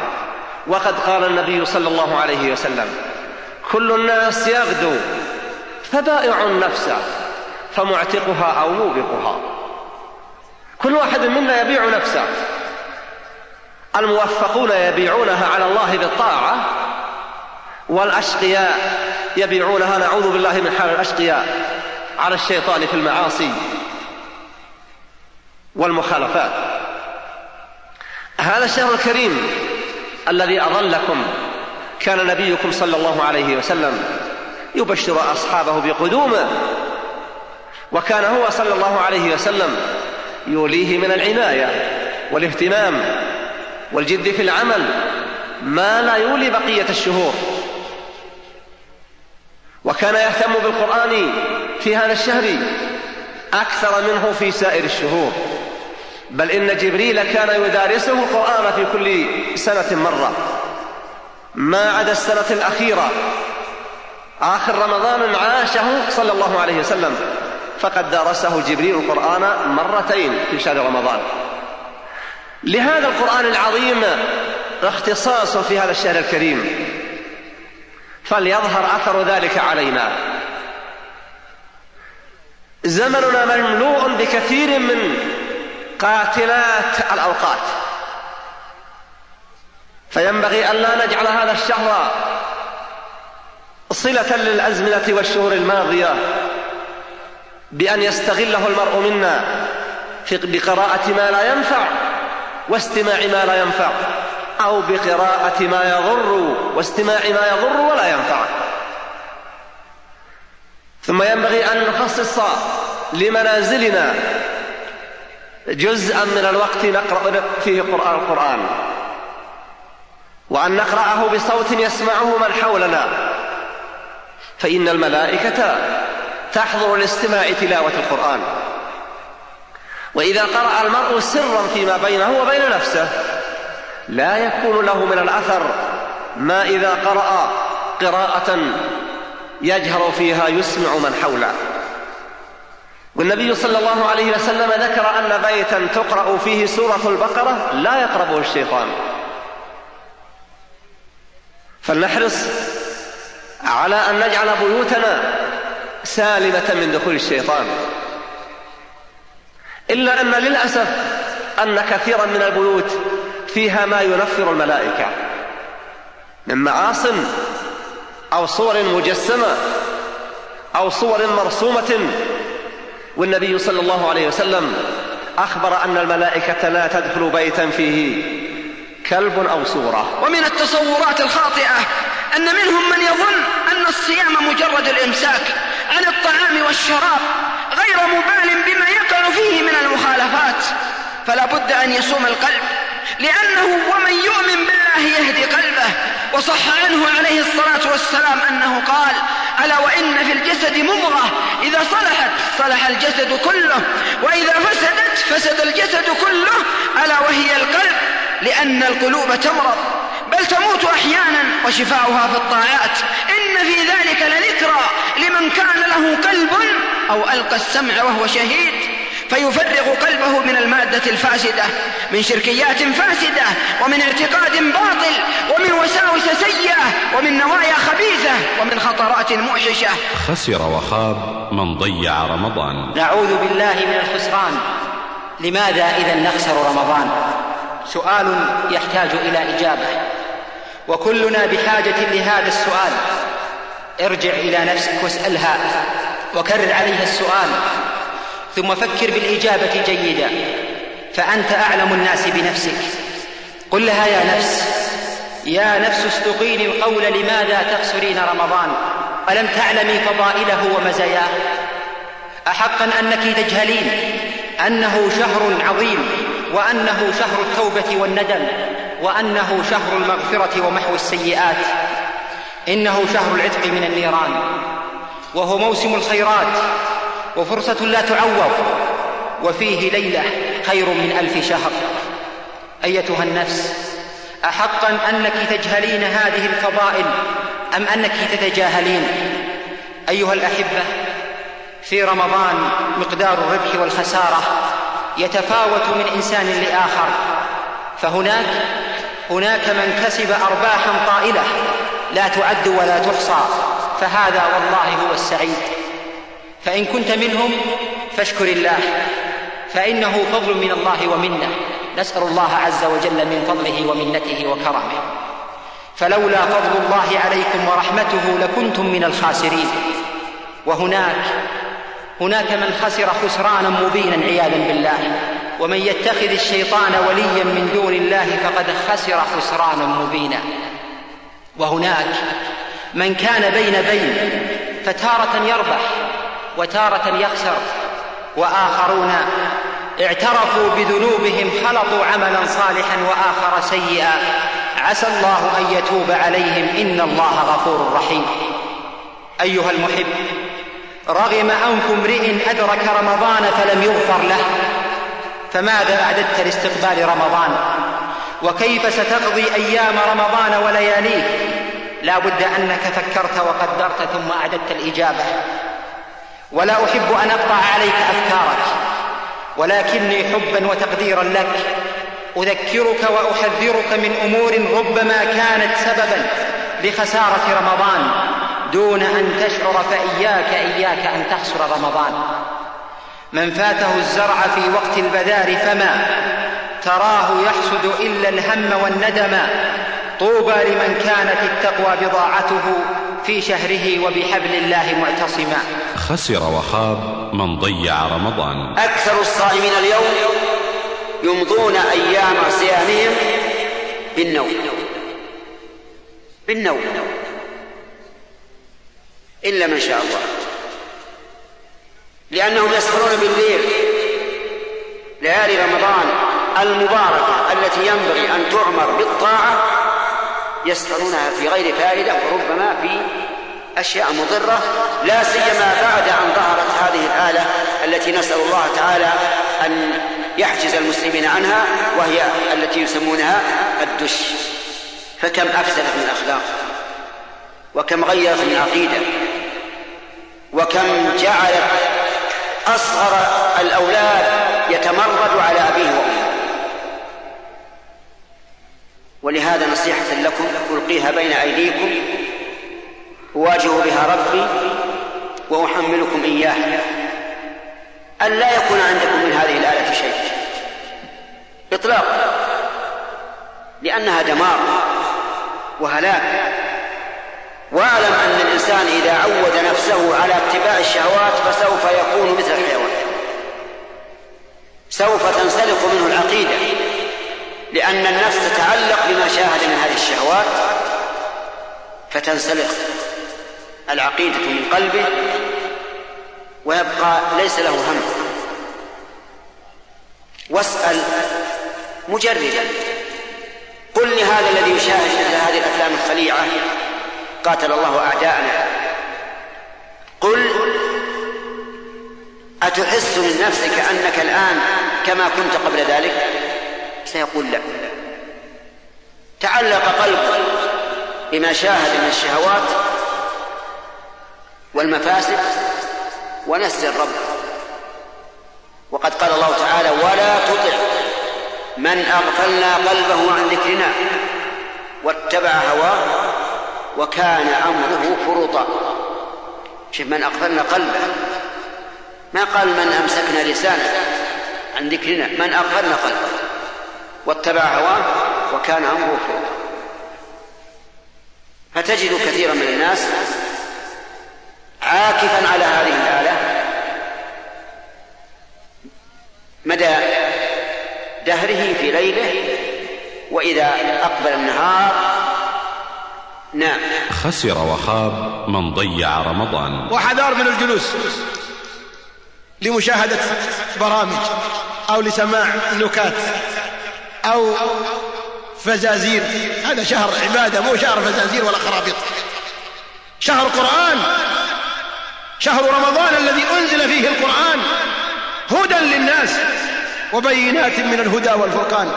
وقد قال النبي صلى الله عليه وسلم كل الناس يغدو فبائع نفسه فمعتقها أو موبقها. كل واحد منا يبيع نفسه. الموفقون يبيعونها على الله بالطاعة والأشقياء يبيعونها نعوذ بالله من حال الأشقياء على الشيطان في المعاصي والمخالفات. هذا الشهر الكريم الذي أظلكم كان نبيكم صلى الله عليه وسلم يبشر أصحابه بقدومه وكان هو صلى الله عليه وسلم يوليه من العناية والاهتمام والجد في العمل ما لا يولي بقية الشهور. وكان يهتم بالقرآن في هذا الشهر أكثر منه في سائر الشهور. بل إن جبريل كان يدارسه القرآن في كل سنة مرة. ما عدا السنة الأخيرة آخر رمضان عاشه صلى الله عليه وسلم. فقد دارسه جبريل القرآن مرتين في شهر رمضان. لهذا القرآن العظيم اختصاص في هذا الشهر الكريم. فليظهر أثر ذلك علينا. زمننا مملوء بكثير من قاتلات الأوقات. فينبغي أن لا نجعل هذا الشهر صلة للأزمنة والشهور الماضية بأن يستغله المرء منا بقراءة ما لا ينفع واستماع ما لا ينفع أو بقراءة ما يضر واستماع ما يضر ولا ينفع. ثم ينبغي أن نخصص لمنازلنا جزءا من الوقت نقرأ فيه قرآن القرآن. وأن نقرأه بصوت يسمعه من حولنا. فإن الملائكة تحضر لاستماع تلاوة القرآن. وإذا قرأ المرء سرا فيما بينه وبين نفسه لا يكون له من الأثر ما إذا قرأ قراءة يجهر فيها يسمع من حوله. والنبي صلى الله عليه وسلم ذكر أن بيتا تقرأ فيه سورة البقرة لا يقربه الشيطان. فلنحرص على أن نجعل بيوتنا سالمة من دخول الشيطان. إلا أن للأسف أن كثيرا من البيوت فيها ما ينفر الملائكة من معاص أو صور مجسمة أو صور مرسومة. والنبي صلى الله عليه وسلم أخبر أن الملائكة لا تدخل بيتا فيه كلب أو صورة. ومن التصورات الخاطئة أن منهم من يظن أن الصيام مجرد الإمساك. عن الطعام والشراب غير مبال بما يقع فيه من المخالفات. فلا بد أن يصوم القلب لأنه ومن يؤمن بالله يهدي قلبه. وصح عنه عليه الصلاة والسلام أنه قال ألا وإن في الجسد مضغة إذا صلحت صلح الجسد كله وإذا فسدت فسد الجسد كله ألا وهي القلب لأن القلوب تمرض. بل تموت أحيانا وشفاؤها في الطاعات. إن في ذلك لذكرى لمن كان له قلب أو ألقى السمع وهو شهيد. فيفرغ قلبه من المادة الفاسدة من شركيات فاسدة ومن اعتقاد باطل ومن وساوس سيئة ومن نوايا خبيثة ومن خطرات موحشة. خسر وخاب من ضيع رمضان. نعوذ بالله من الخسران. لماذا إذا نخسر رمضان؟ سؤال يحتاج إلى إجابة. وكلنا بحاجة لهذا السؤال. ارجع إلى نفسك واسألها وكرر عليها السؤال ثم فكر بالإجابة جيدا. فأنت أعلم الناس بنفسك. قل لها يا نفس يا نفس استقيني القول لماذا تخسرين رمضان؟ ألم تعلمي فضائله ومزاياه؟ أحقا أنك تجهلين أنه شهر عظيم وأنه شهر التوبة والندم. وأنه شهر المغفرة ومحو السيئات. إنه شهر العتق من النيران. وهو موسم الخيرات. وفرصة لا تعوض. وفيه ليلة خير من ألف شهر. أيتها النفس أحقا أنك تجهلين هذه الفضائل أم أنك تتجاهلين؟ أيها الأحبة في رمضان مقدار الربح والخسارة يتفاوت من إنسان لآخر. فهناك هناك من كسب أرباحا طائلة لا تعد ولا تحصى فهذا والله هو السعيد. فإن كنت منهم فاشكر الله فإنه فضل من الله ومنة. نسأل الله عز وجل من فضله ومنته وكرمه. فلولا فضل الله عليكم ورحمته لكنتم من الخاسرين. وهناك هناك من خسر خسرانا مبينا عياذا بالله. ومن يتخذ الشيطان وليا من دون الله فقد خسر خسرانا مبينا. وهناك من كان بين بين فتارة يربح وتارة يخسر وآخرون اعترفوا بذنوبهم خلطوا عملا صالحا وآخر سيئا. عسى الله أن يتوب عليهم. إن الله غفور رحيم. أيها المحب رغم أنف امرئ أدرك رمضان فلم يغفر له. فماذا أعددت لاستقبال رمضان؟ وكيف ستقضي أيام رمضان ولياليه؟ لا بد أنك فكرت وقدرت ثم أعددت الإجابة. ولا أحب أن أقطع عليك أفكارك ولكني حبا وتقديرا لك. أذكرك وأحذرك من أمور ربما كانت سببا لخسارة رمضان دون أن تشعر فإياك إياك أن تخسر رمضان. من فاته الزرع في وقت البذار فما تراه يحسد إلا الهم والندم. طوبى لمن كانت التقوى بضاعته في شهره وبحبل الله معتصما. خسر وخاب من ضيع رمضان. أكثر الصائمين اليوم يمضون أيام صيامهم بالنوم. بالنوم. إلا من شاء الله. لأنهم يسهرون بالليل. ليالي رمضان المباركة التي ينبغي أن تعمر بالطاعة يسهرونها في غير فائدة وربما في أشياء مضرة لا سيما بعد أن ظهرت هذه الآلة التي نسأل الله تعالى أن يحجز المسلمين عنها وهي التي يسمونها الدش. فكم أفسدت من الأخلاق؟ وكم غيرت من العقيدة وكم جعلت أصغر الأولاد يتمرد على أبيه وأمه. ولهذا نصيحة لكم ألقيها بين أيديكم أواجه بها ربي وأحملكم إياه. أن لا يكون عندكم من هذه الآلة شيء. إطلاقا لأنها دمار وهلاك. واعلم أن الإنسان إذا عود نفسه على اتباع الشهوات فسوف يكون مثل الحيوان. سوف تنسلخ منه العقيدة لأن النفس تتعلق بما شاهد من هذه الشهوات فتنسلخ العقيدة من قلبه ويبقى ليس له هم. واسأل مجردا قل لهذا الذي يشاهد مثل هذه الأفلام الخليعة قاتل الله أعداءنا. قل أتحس من نفسك أنك الآن كما كنت قبل ذلك؟ سيقول لا. تعلق قلبه بما شاهد من الشهوات والمفاسد ونسي الرب. وقد قال الله تعالى ولا تطع من أغفلنا قلبه عن ذكرنا واتبع هواه وكان امره فرطا شوف من اغفلنا قلبه. ما قال من أمسكنا لسانه. عن ذكرنا. من اغفلنا قلبه. واتبع هواه وكان امره فرطا فتجد كثيرا من الناس عاكفا على هذه الآلة. مدى دهره في ليله وإذا أقبل النهار نام خسر وخاب من ضيع رمضان. وحذار من الجلوس لمشاهدة برامج أو لسماع نكات أو فزازير. هذا شهر عبادة مو شهر فزازير ولا خرابيط. شهر قرآن. شهر رمضان الذي أنزل فيه القرآن هدى للناس وبينات من الهدى والفرقان.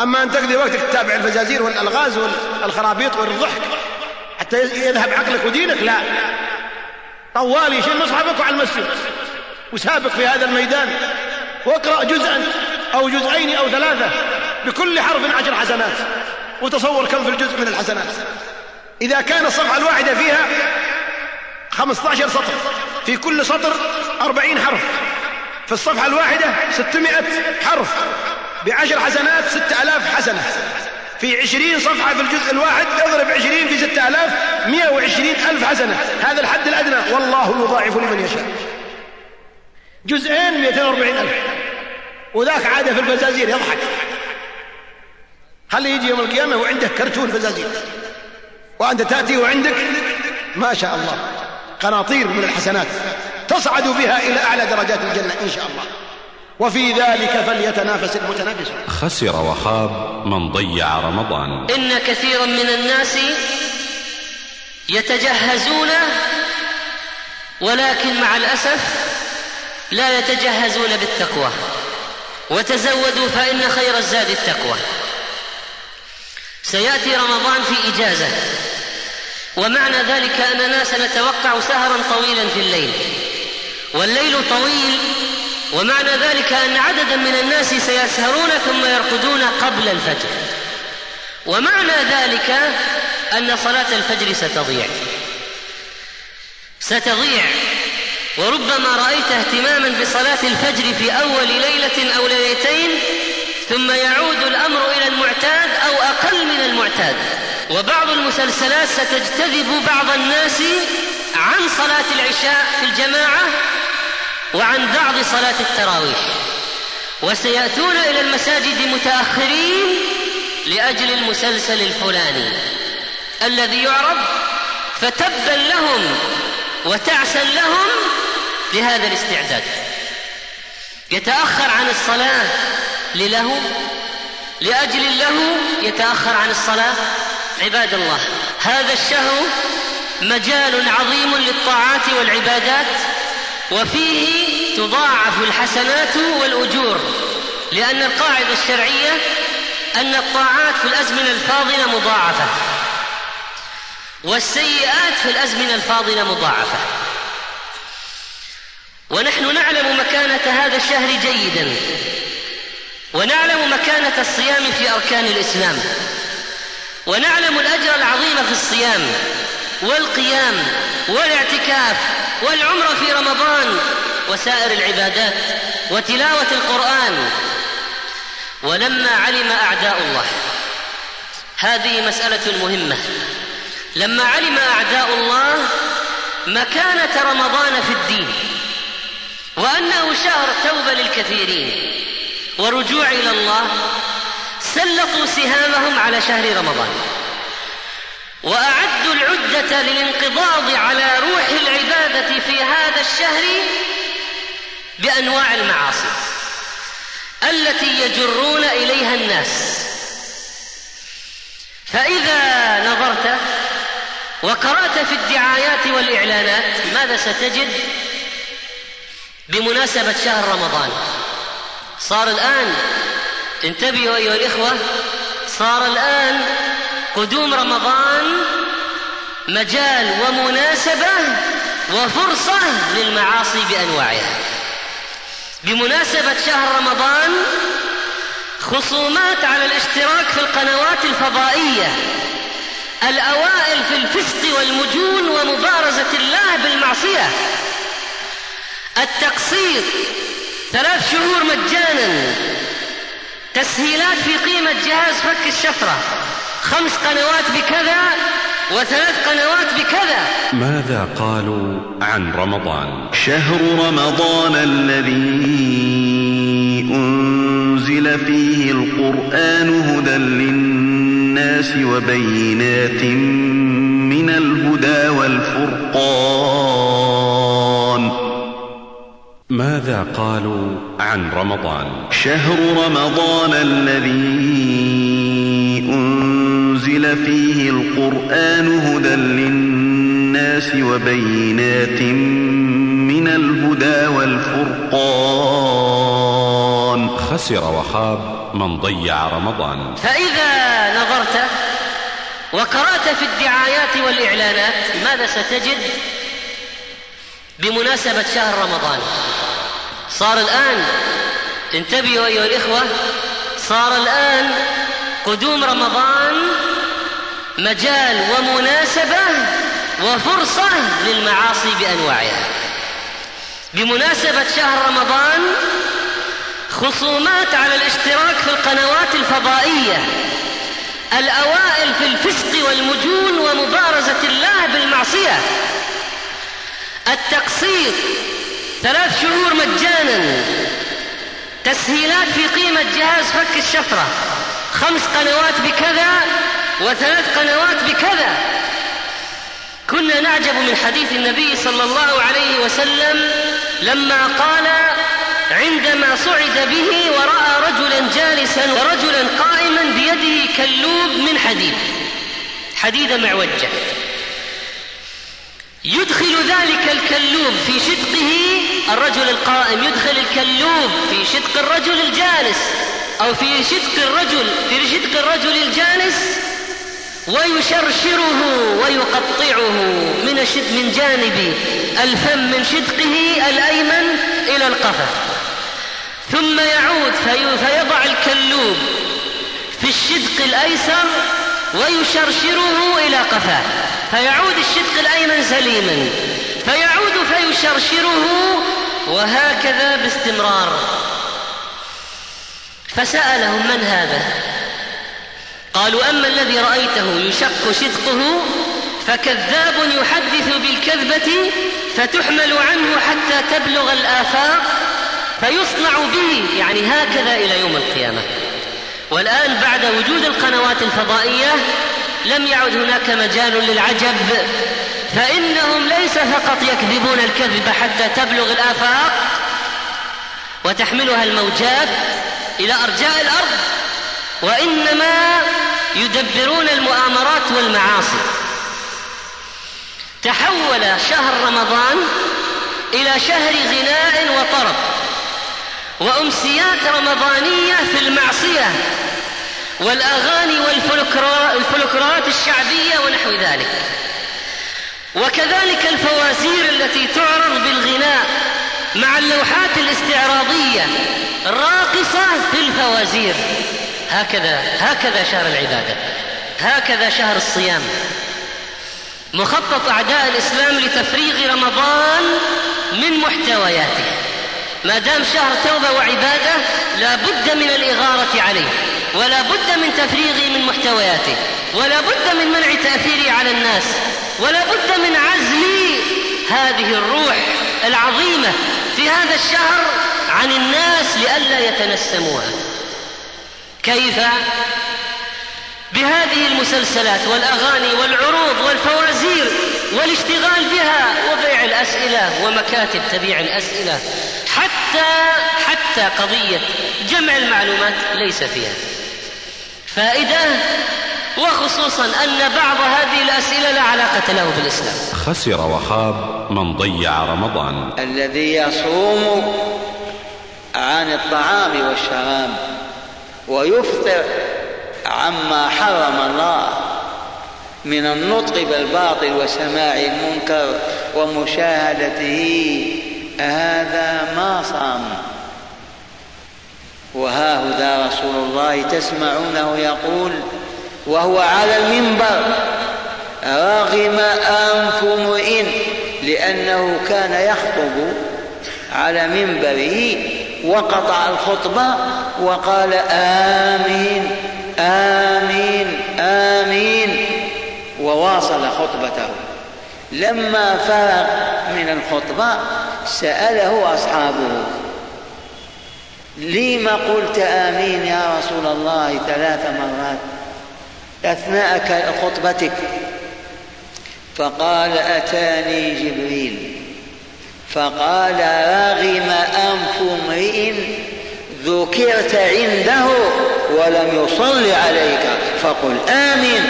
أما أن تقضي وقتك تتابع الفزازير والألغاز والخرابيط والضحك حتى يذهب عقلك ودينك؟ لا. طوالي شيل مصحفك وعلى المسجد. وسابق في هذا الميدان. واقرأ جزءا أو جزئين أو ثلاثة بكل حرف عشر حسنات. وتصور كم في الجزء من الحسنات. إذا كان الصفحة الواحدة فيها خمسة عشر سطر. في كل سطر أربعين حرف. في الصفحة الواحدة ستمائة حرف. بعشر حسنات ستة ألاف حسنة. في عشرين صفحة في الجزء الواحد اضرب عشرين في ستة ألاف مئة وعشرين ألف حسنة. هذا الحد الأدنى. والله يضاعف لمن يشاء. جزئين مئتين وأربعين ألف. وذاك عادة في الفزازير يضحك. خليه يجي يوم القيامة وعنده كرتون فزازير وأنت تأتي وعندك؟ ما شاء الله. قناطير من الحسنات. تصعد بها إلى أعلى درجات الجنة إن شاء الله. وفي ذلك فليتنافس المتنافسون. خسر وخاب من ضيع رمضان. إن كثيرا من الناس يتجهزون ولكن مع الأسف لا يتجهزون بالتقوى. وتزودوا فإن خير الزاد التقوى. سيأتي رمضان في إجازة. ومعنى ذلك أننا سنتوقع سهرا طويلا في الليل. والليل طويل ومعنى ذلك أن عددا من الناس سيسهرون ثم يرقدون قبل الفجر. ومعنى ذلك أن صلاة الفجر ستضيع. ستضيع. وربما رأيت اهتماما بصلاة الفجر في أول ليلة أو ليلتين ثم يعود الأمر إلى المعتاد أو أقل من المعتاد. وبعض المسلسلات ستجتذب بعض الناس عن صلاة العشاء في الجماعة وعن بعض صلاة التراويح. وسيأتون إلى المساجد متأخرين لأجل المسلسل الفلاني. الذي يعرض فتبا لهم وتعسا لهم لهذا الاستعداد. يتأخر عن الصلاة لله لأجل الله يتأخر عن الصلاة عباد الله. هذا الشهر مجال عظيم للطاعات والعبادات وفيه تضاعف الحسنات والأجور لأن القاعدة الشرعية أن الطاعات في الأزمنة الفاضلة مضاعفة والسيئات في الأزمنة الفاضلة مضاعفة. ونحن نعلم مكانة هذا الشهر جيدا ونعلم مكانة الصيام في أركان الإسلام ونعلم الأجر العظيم في الصيام. والقيام والاعتكاف والعمرة في رمضان وسائر العبادات وتلاوة القرآن. ولما علم أعداء الله هذه مسألة مهمة. لما علم أعداء الله مكانة رمضان في الدين وأنه شهر توبة للكثيرين ورجوع إلى الله سلطوا سهامهم على شهر رمضان. وأعدوا العدة للانقضاض على روح العبادة في هذا الشهر بأنواع المعاصي التي يجرون إليها الناس. فإذا نظرت وقرأت في الدعايات والإعلانات ماذا ستجد؟ بمناسبة شهر رمضان. صار الآن انتبهوا أيها الإخوة صار الآن قدوم رمضان مجال ومناسبة وفرصة للمعاصي بأنواعها. بمناسبة شهر رمضان خصومات على الاشتراك في القنوات الفضائية الأوائل في الفسق والمجون ومبارزة الله بالمعصية التقسيط ثلاث شهور مجانا تسهيلات في قيمة جهاز فك الشفرة. خمس قنوات بكذا وثلاث قنوات بكذا. ماذا قالوا عن رمضان؟ شهر رمضان الذي أنزل فيه القرآن هدى للناس وبينات من الهدى والفرقان. ماذا قالوا عن رمضان؟ شهر رمضان الذي أنزل فيه القرآن هدى للناس وبينات من الهدى والفرقان. خسر وخاب من ضيع رمضان. فإذا نظرت وقرأت في الدعايات والإعلانات ماذا ستجد؟ بمناسبة شهر رمضان. صار الآن انتبهوا أيها الإخوة صار الآن قدوم رمضان مجال ومناسبة وفرصة للمعاصي بأنواعها. بمناسبة شهر رمضان خصومات على الاشتراك في القنوات الفضائية. الأوائل في الفسق والمجون ومبارزة الله بالمعصية. التقسيط ثلاث شهور مجانا. تسهيلات في قيمة جهاز فك الشفرة. خمس قنوات بكذا وثلاث قنوات بكذا. كنا نعجب من حديث النبي صلى الله عليه وسلم لما قال عندما صعد به ورأى رجلا جالسا ورجلا قائما بيده كلوب من حديد. حديد معوجة. يدخل ذلك الكلوب في شدقه الرجل القائم. يدخل الكلوب في شدق الرجل الجالس أو في شدق الرجل في شدق الرجل الجالس ويشرشره ويقطعه من شد من جانب الفم من شدقه الأيمن إلى القفا ثم يعود في فيضع الكلوب في الشدق الأيسر ويشرشره إلى قفاه. فيعود الشدق الأيمن سليما. فيعود فيشرشره وهكذا باستمرار. فسألهم من هذا؟ قالوا أما الذي رأيته يشق شدقه فكذاب يحدث بالكذبة فتحمل عنه حتى تبلغ الآفاق فيصنع به يعني هكذا إلى يوم القيامة. والآن بعد وجود القنوات الفضائية لم يعد هناك مجال للعجب فإنهم ليس فقط يكذبون الكذب حتى تبلغ الآفاق وتحملها الموجات إلى أرجاء الأرض وإنما يدبرون المؤامرات والمعاصي. تحول شهر رمضان إلى شهر غناء وطرب وأمسيات رمضانية في المعصية والأغاني والفلكرات الشعبية ونحو ذلك. وكذلك الفوازير التي تعرض بالغناء مع اللوحات الاستعراضية راقصة في الفوازير. هكذا هكذا شهر العبادة هكذا شهر الصيام. مخطط أعداء الإسلام لتفريغ رمضان من محتوياته. ما دام شهر توبة وعبادة لا بد من الإغارة عليه ولا بد من تفريغه من محتوياته ولا بد من منع تأثيره على الناس ولا بد من عزل هذه الروح العظيمة في هذا الشهر عن الناس لئلا يتنسموها. كيف؟ بهذه المسلسلات والأغاني والعروض والفوازير والاشتغال بها وبيع الأسئلة ومكاتب تبيع الأسئلة. حتى حتى قضية جمع المعلومات ليس فيها. فائدة وخصوصا أن بعض هذه الأسئلة لا علاقة له بالإسلام. خسر وخاب من ضيع رمضان. الذي يصوم عن الطعام والشراب. ويفطر عما حرم الله من النطق بالباطل وسماع المنكر ومشاهدته. هذا ما صام. وها هدى رسول الله تسمعونه يقول وهو على المنبر. رغم أنف امرئ لأنه كان يخطب على منبره وقطع الخطبة وقال آمين آمين آمين وواصل خطبته. لما فرغ من الخطبة سأله أصحابه لم قلت آمين يا رسول الله ثلاث مرات أثناء خطبتك؟ فقال أتاني جبريل. فقال رغم أنف امرئ ذكرت عنده ولم يصل عليك؟ فقل آمين.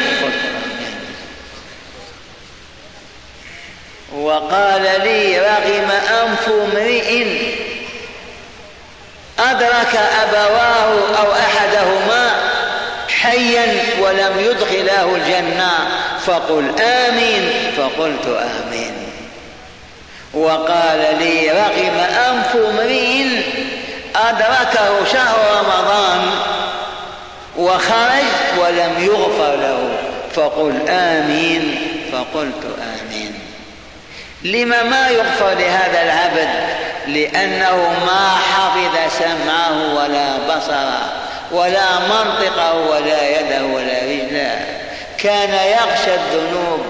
وقال لي رغم أنف امرئ أدرك أبواه أو أحدهما حيا ولم يدخلاه الجنة؟ فقل آمين. فقلت آمين. وقال لي رغم أنف امرئ أدركه شهر رمضان وخرج ولم يغفر له. فقل آمين. فقلت آمين. لما ما يغفر لهذا العبد؟ لأنه ما حفظ سمعه ولا بصره ولا منطقه ولا يده ولا رجله. كان يخشى الذنوب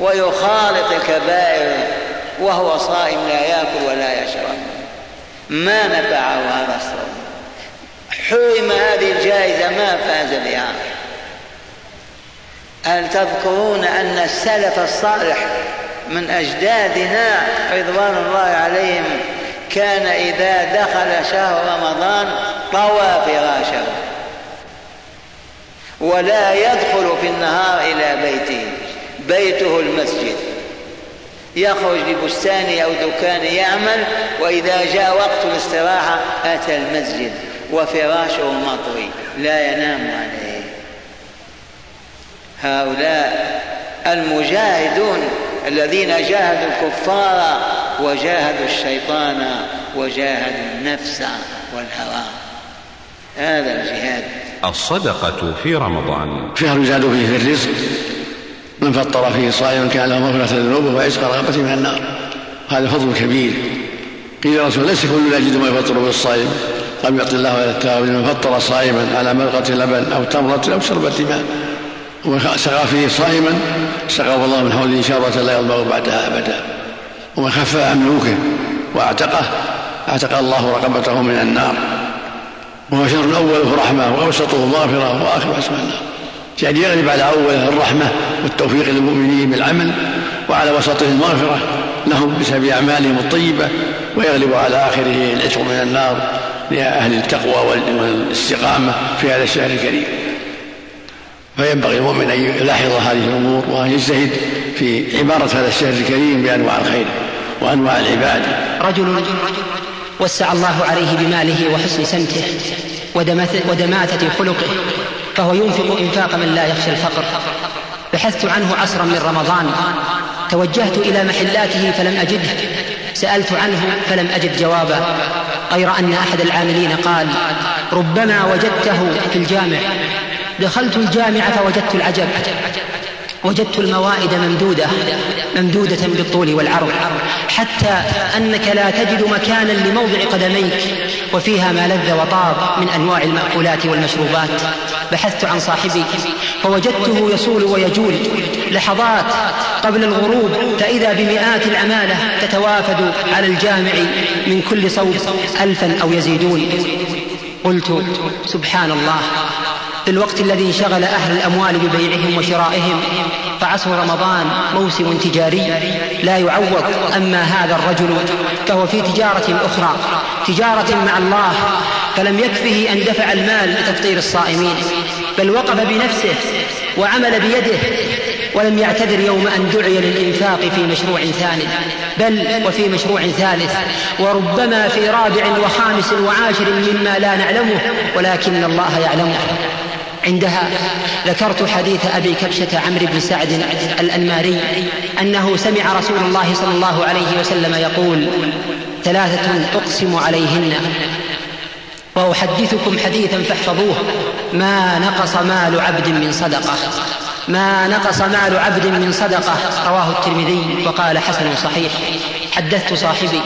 ويخالط الكبائر وهو صائم لا ياكل ولا يشرب. ما نفعه هذا الصوم؟ حرم هذه الجائزة ما فاز بها. هل تذكرون أن السلف الصالح من أجدادنا رضوان الله عليهم كان إذا دخل شهر رمضان طوى فراشه ولا يدخل في النهار إلى بيته بيته المسجد. يخرج لبستان أو دكان يعمل وإذا جاء وقت الاستراحة أتى المسجد وفراشه مطوي لا ينام عليه. هؤلاء المجاهدون الذين جاهدوا الكفار وجاهدوا الشيطان وجاهدوا النفس والهوى. هذا الجهاد. الصدقة في رمضان. شهر يزاد فيه في الرزق. من فطر فيه صائما كان له مغفرة ذنوبه وعشق رغبته من النار. هذا فضل كبير. قيل الرسول ليس كل يجد ما يفطر به الصائم لم يعطي الله إلى التاويل من فطر صائما على ملقة لبن أو تمرة أو شربة ماء. وسقى فيه صائما سقاه الله من حوله شربة لا يظمأ بعدها أبدا. ومن خفف عن ملوكه وأعتقه أعتق الله رقبته من النار. وهو شر أوله رحمة وأوسطه مغفرة واخره اسمه النار يعني يغلب على أوله الرحمة والتوفيق للمؤمنين بالعمل وعلى وسطه المغفرة لهم بسبب أعمالهم الطيبة ويغلب على آخره العتق من النار لاهل التقوى والاستقامة في هذا الشهر الكريم. فينبغي المؤمن أن يلاحظ هذه الأمور وأن يجتهد في عبارة هذا الشهر الكريم بأنواع الخير وأنواع العباده رجل وسع الله عليه بماله وحسن سمته ودماثة خلقه فهو ينفق إنفاق من لا يخشى الفقر. بحثت عنه عصرا من رمضان. توجهت إلى محلاته فلم أجده. سألت عنه فلم أجد جوابا غير أن أحد العاملين قال ربما وجدته في الجامع. دخلت الجامع فوجدت العجب. وجدت الموائد ممدودة ممدودة بالطول والعرض حتى أنك لا تجد مكانا لموضع قدميك وفيها ما لذ وطاب من أنواع المأكولات والمشروبات. بحثت عن صاحبي فوجدته يصول ويجول لحظات قبل الغروب فإذا بمئات العمالة تتوافد على الجامع من كل صوب ألفا أو يزيدون. قلت سبحان الله. في الوقت الذي انشغل أهل الأموال ببيعهم وشرائهم فعصر رمضان موسم تجاري لا يعوض أما هذا الرجل فهو في تجارة أخرى تجارة مع الله فلم يكفه أن دفع المال لتفطير الصائمين بل وقف بنفسه وعمل بيده ولم يعتذر يوم أن دعي للإنفاق في مشروع ثاني بل وفي مشروع ثالث وربما في رابع وخامس وعاشر مما لا نعلمه ولكن الله يعلمه. عندها. ذكرت حديث أبي كبشة عمرو بن سعد الانماري أنه سمع رسول الله صلى الله عليه وسلم يقول ثلاثة أقسم عليهن. وأحدثكم حديثا فاحفظوه. ما نقص مال عبد من صدقة. ما نقص مال عبد من صدقة. رواه الترمذي وقال حسن صحيح. حدثت صاحبي.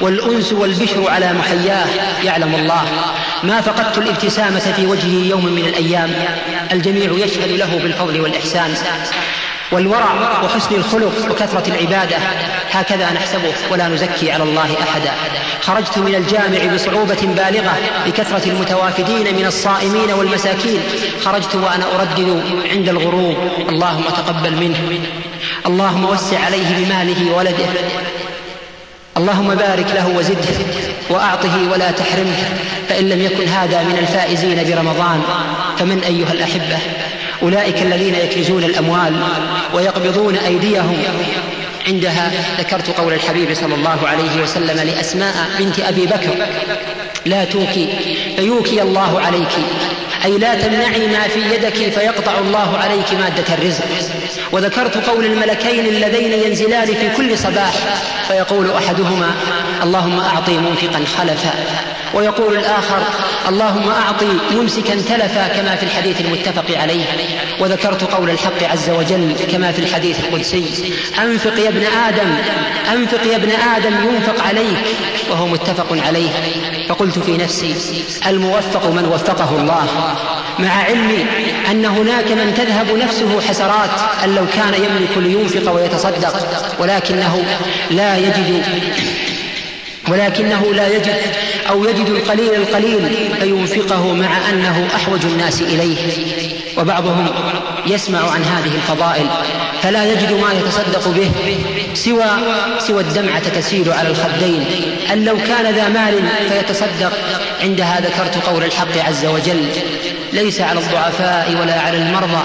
والأنس والبشر على محياه يعلم الله. ما فقدت الابتسامة في وجهه يوم من الأيام. الجميع يشهد له بالفضل والإحسان. والورع وحسن الخلق وكثرة العبادة. هكذا نحسبه ولا نزكي على الله أحدا. خرجت من الجامع بصعوبة بالغة لكثرة المتوافدين من الصائمين والمساكين. خرجت وأنا أردد عند الغروب. اللهم تقبل منه. اللهم وسع عليه بماله وولده. اللهم بارك له وزده وأعطه ولا تحرمه فإن لم يكن هذا من الفائزين برمضان فمن أيها الأحبة أولئك الذين يكنزون الأموال ويقبضون أيديهم. عندها ذكرت قول الحبيب صلى الله عليه وسلم لأسماء بنت أبي بكر لا توكي فيوكي الله عليك. أي لا تمنعي ما في يدك فيقطع الله عليك مادة الرزق. وذكرت قول الملكين اللذين ينزلان في كل صباح فيقول أحدهما اللهم أعطي منفقا خلفا. ويقول الآخر اللهم أعطي ممسكا تلفا كما في الحديث المتفق عليه وذكرت قول الحق عز وجل كما في الحديث القدسي أنفق يا ابن آدم أنفق يا ابن آدم ينفق عليك وهو متفق عليه. فقلت في نفسي الموفق من وفقه الله مع علمي أن هناك من تذهب نفسه حسرات أن لو كان يملك لينفق ويتصدق ولكنه لا يجد ولكنه لا يجد أو يجد القليل القليل فينفقه مع أنه أحوج الناس إليه. وبعضهم يسمع عن هذه الفضائل فلا يجد ما يتصدق به سوى سوى الدمعة تسيل على الخدين. أن لو كان ذا مال فيتصدق عندها ذكرت قول الحق عز وجل ليس على الضعفاء ولا على المرضى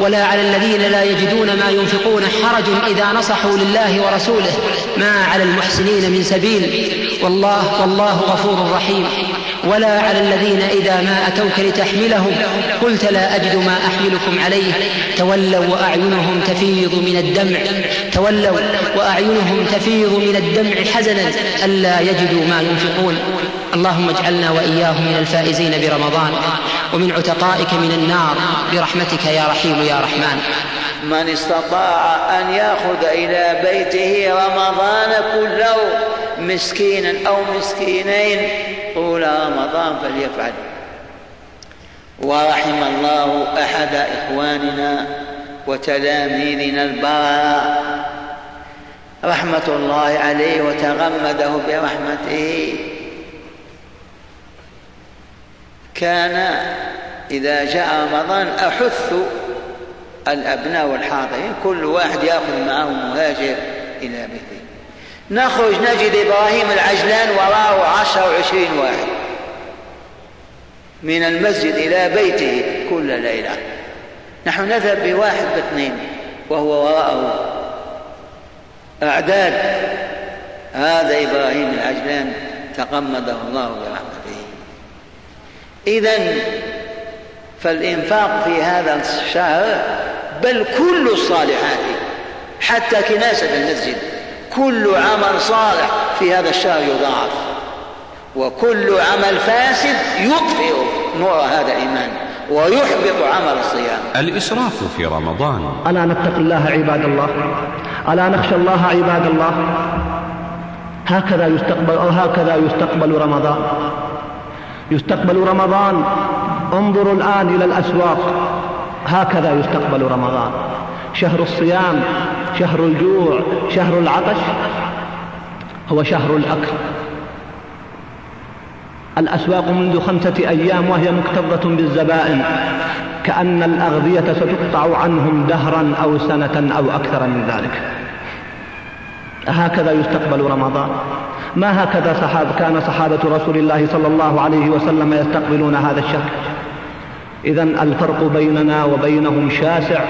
ولا على الذين لا يجدون ما ينفقون حرج إذا نصحوا لله ورسوله ما على المحسنين من سبيل. والله والله غفور رحيم. ولا على الذين إذا ما أتوك لتحملهم قلت لا أجد ما أحملكم عليه. تولوا وأعينهم تفيض من الدمع. تولوا وأعينهم تفيض من الدمع حزنا ألا يجدوا ما ينفقون. اللهم اجعلنا وإياهم من الفائزين برمضان ومن عتقائك من النار. برحمتك يا رحيم يا رحمن. من استطاع أن يأخذ إلى بيته رمضان كله مسكينا أو مسكينين طول رمضان فليفعل. ورحم الله أحد إخواننا وتلاميذنا البراء. رحمة الله عليه وتغمده برحمته. كان إذا جاء رمضان أحث الأبناء والحاضرين كل واحد يأخذ معه مهاجر إلى بيته. نخرج نجد إبراهيم العجلان وراءه عشر وعشرين واحد. من المسجد إلى بيته كل ليلة. نحن نذهب بواحد باثنين وهو وراءه. أعداد. هذا إبراهيم العجلان تقمده الله برحمته. إذا فالإنفاق في هذا الشهر بل كل الصالحات حتى كناسة المسجد. كل عمل صالح في هذا الشهر يضاعف. وكل عمل فاسد يطفئ نور هذا الإيمان ويحبط عمل الصيام. الإسراف في رمضان. ألا نتقي الله عباد الله؟ ألا نخشى الله عباد الله؟ هكذا يستقبل أو هكذا يستقبل رمضان. يستقبل رمضان. انظروا الآن إلى الأسواق. هكذا يستقبل رمضان. شهر الصيام شهر الجوع شهر العطش هو شهر الأكل. الأسواق منذ خمسة أيام وهي مكتظة بالزبائن كأن الأغذية ستقطع عنهم دهرا أو سنة أو أكثر من ذلك. هكذا يستقبل رمضان. ما هكذا صحاب كان صحابة رسول الله صلى الله عليه وسلم يستقبلون هذا الشهر؟ إذا الفرق بيننا وبينهم شاسع.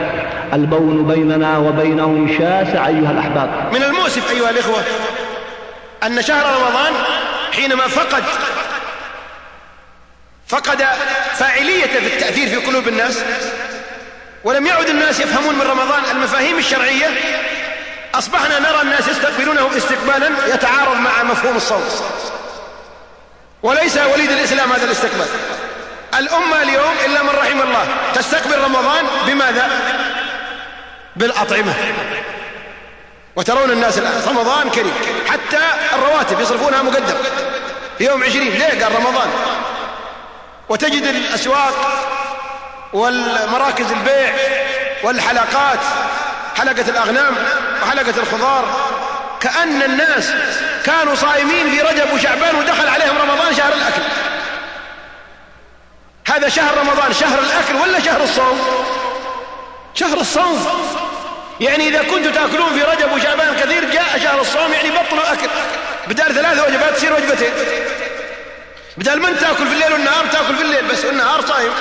البون بيننا وبينهم شاسع أيها الأحباب. من المؤسف أيها الإخوة أن شهر رمضان حينما فقد فقد فاعليته في التأثير في قلوب الناس ولم يعد الناس يفهمون من رمضان المفاهيم الشرعية أصبحنا نرى الناس يستقبلونه استقبالا يتعارض مع مفهوم الصوم. وليس وليد الإسلام هذا الاستقبال. الأمة اليوم إلا من رحم الله تستقبل رمضان بماذا؟ بالأطعمة. وترون الناس الآن رمضان كريم. حتى الرواتب يصرفونها مقدم. في يوم عشرين. ليه؟ قال رمضان. وتجد الأسواق والمراكز البيع والحلقات حلقة الأغنام وحلقة الخضار كأن الناس كانوا صائمين في رجب وشعبان ودخل عليهم رمضان شهر الأكل. هذا شهر رمضان شهر الأكل ولا شهر الصوم؟ شهر الصوم. يعني إذا كنتوا تأكلون في رجب وشعبان كثير جاء شهر الصوم يعني بطلوا أكل. بدال ثلاث وجبات تصير وجبتين. بدل ما تأكل في الليل والنهار تأكل في الليل بس والنهار صايم.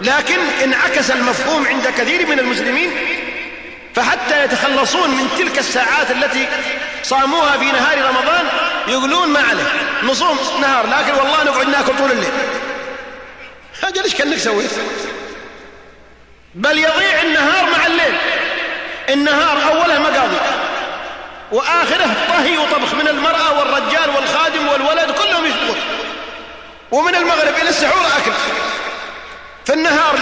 لكن انعكس المفهوم عند كثير من المسلمين فحتى يتخلصون من تلك الساعات التي صاموها في نهار رمضان يقولون ما عليه. نصوم نهار لكن والله نقعد ناكل طول الليل. هذا ليش كأنك سويت؟ بل يضيع النهار مع الليل. النهار أوله مقاضي وآخره طهي وطبخ من المرأة والرجال والخادم والولد كلهم يشتغل ومن المغرب إلى السحور أكل. في النهار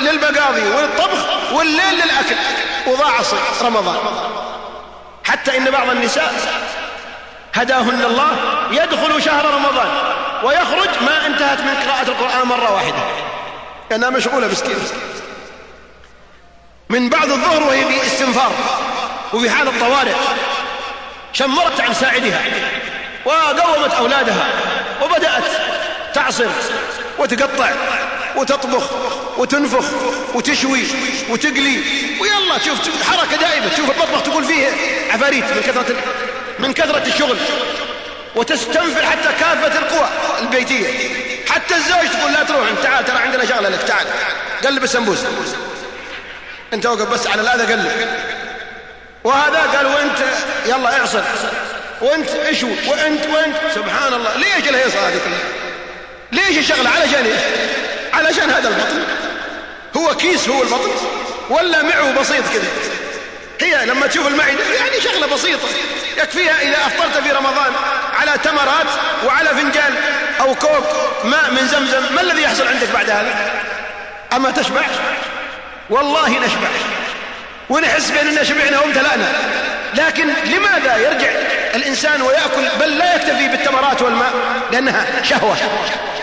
للمقاضي والطبخ والليل للأكل. وضاع رمضان. حتى إن بعض النساء هداهن الله يدخل شهر رمضان ويخرج ما انتهت من قراءة القرآن مرة واحدة. لأنها مشغولة مسكينة من بعد الظهر وهي في استنفار وفي حال الطوارئ شمرت عن ساعدها وقومت أولادها وبدأت تعصر وتقطع وتطبخ وتنفخ وتشوي وتقلي. ويلا شوف حركة دائمة تشوف المطبخ تقول فيه عفاريت من كثرة من كثرة الشغل. وتستنفر حتى كافة القوى البيتية. حتى الزوج تقول لا تروح تعال ترى عندنا شغلة لك تعال. قلب السمبوسة انت وقف بس على الأذى قلب وهذا قال وانت يلا اعصر. وانت اشو وانت وانت. سبحان الله. ليش الهيصة هذه كلها؟ ليش الشغلة علشان إيش؟ علشان هذا البطن؟ هو كيس هو البطن؟ ولا معه بسيط كذا هي لما تشوف المعدة يعني شغلة بسيطة. يكفيها إذا أفطرت في رمضان على تمرات وعلى فنجان أو كوب ماء من زمزم ما الذي يحصل عندك بعد هذا؟ أما تشبع؟ والله نشبع. ونحس بأننا شبعنا وامتلأنا. لكن لماذا يرجع الإنسان ويأكل؟ بل لا يكتفي بالتمرات والماء لأنها شهوة.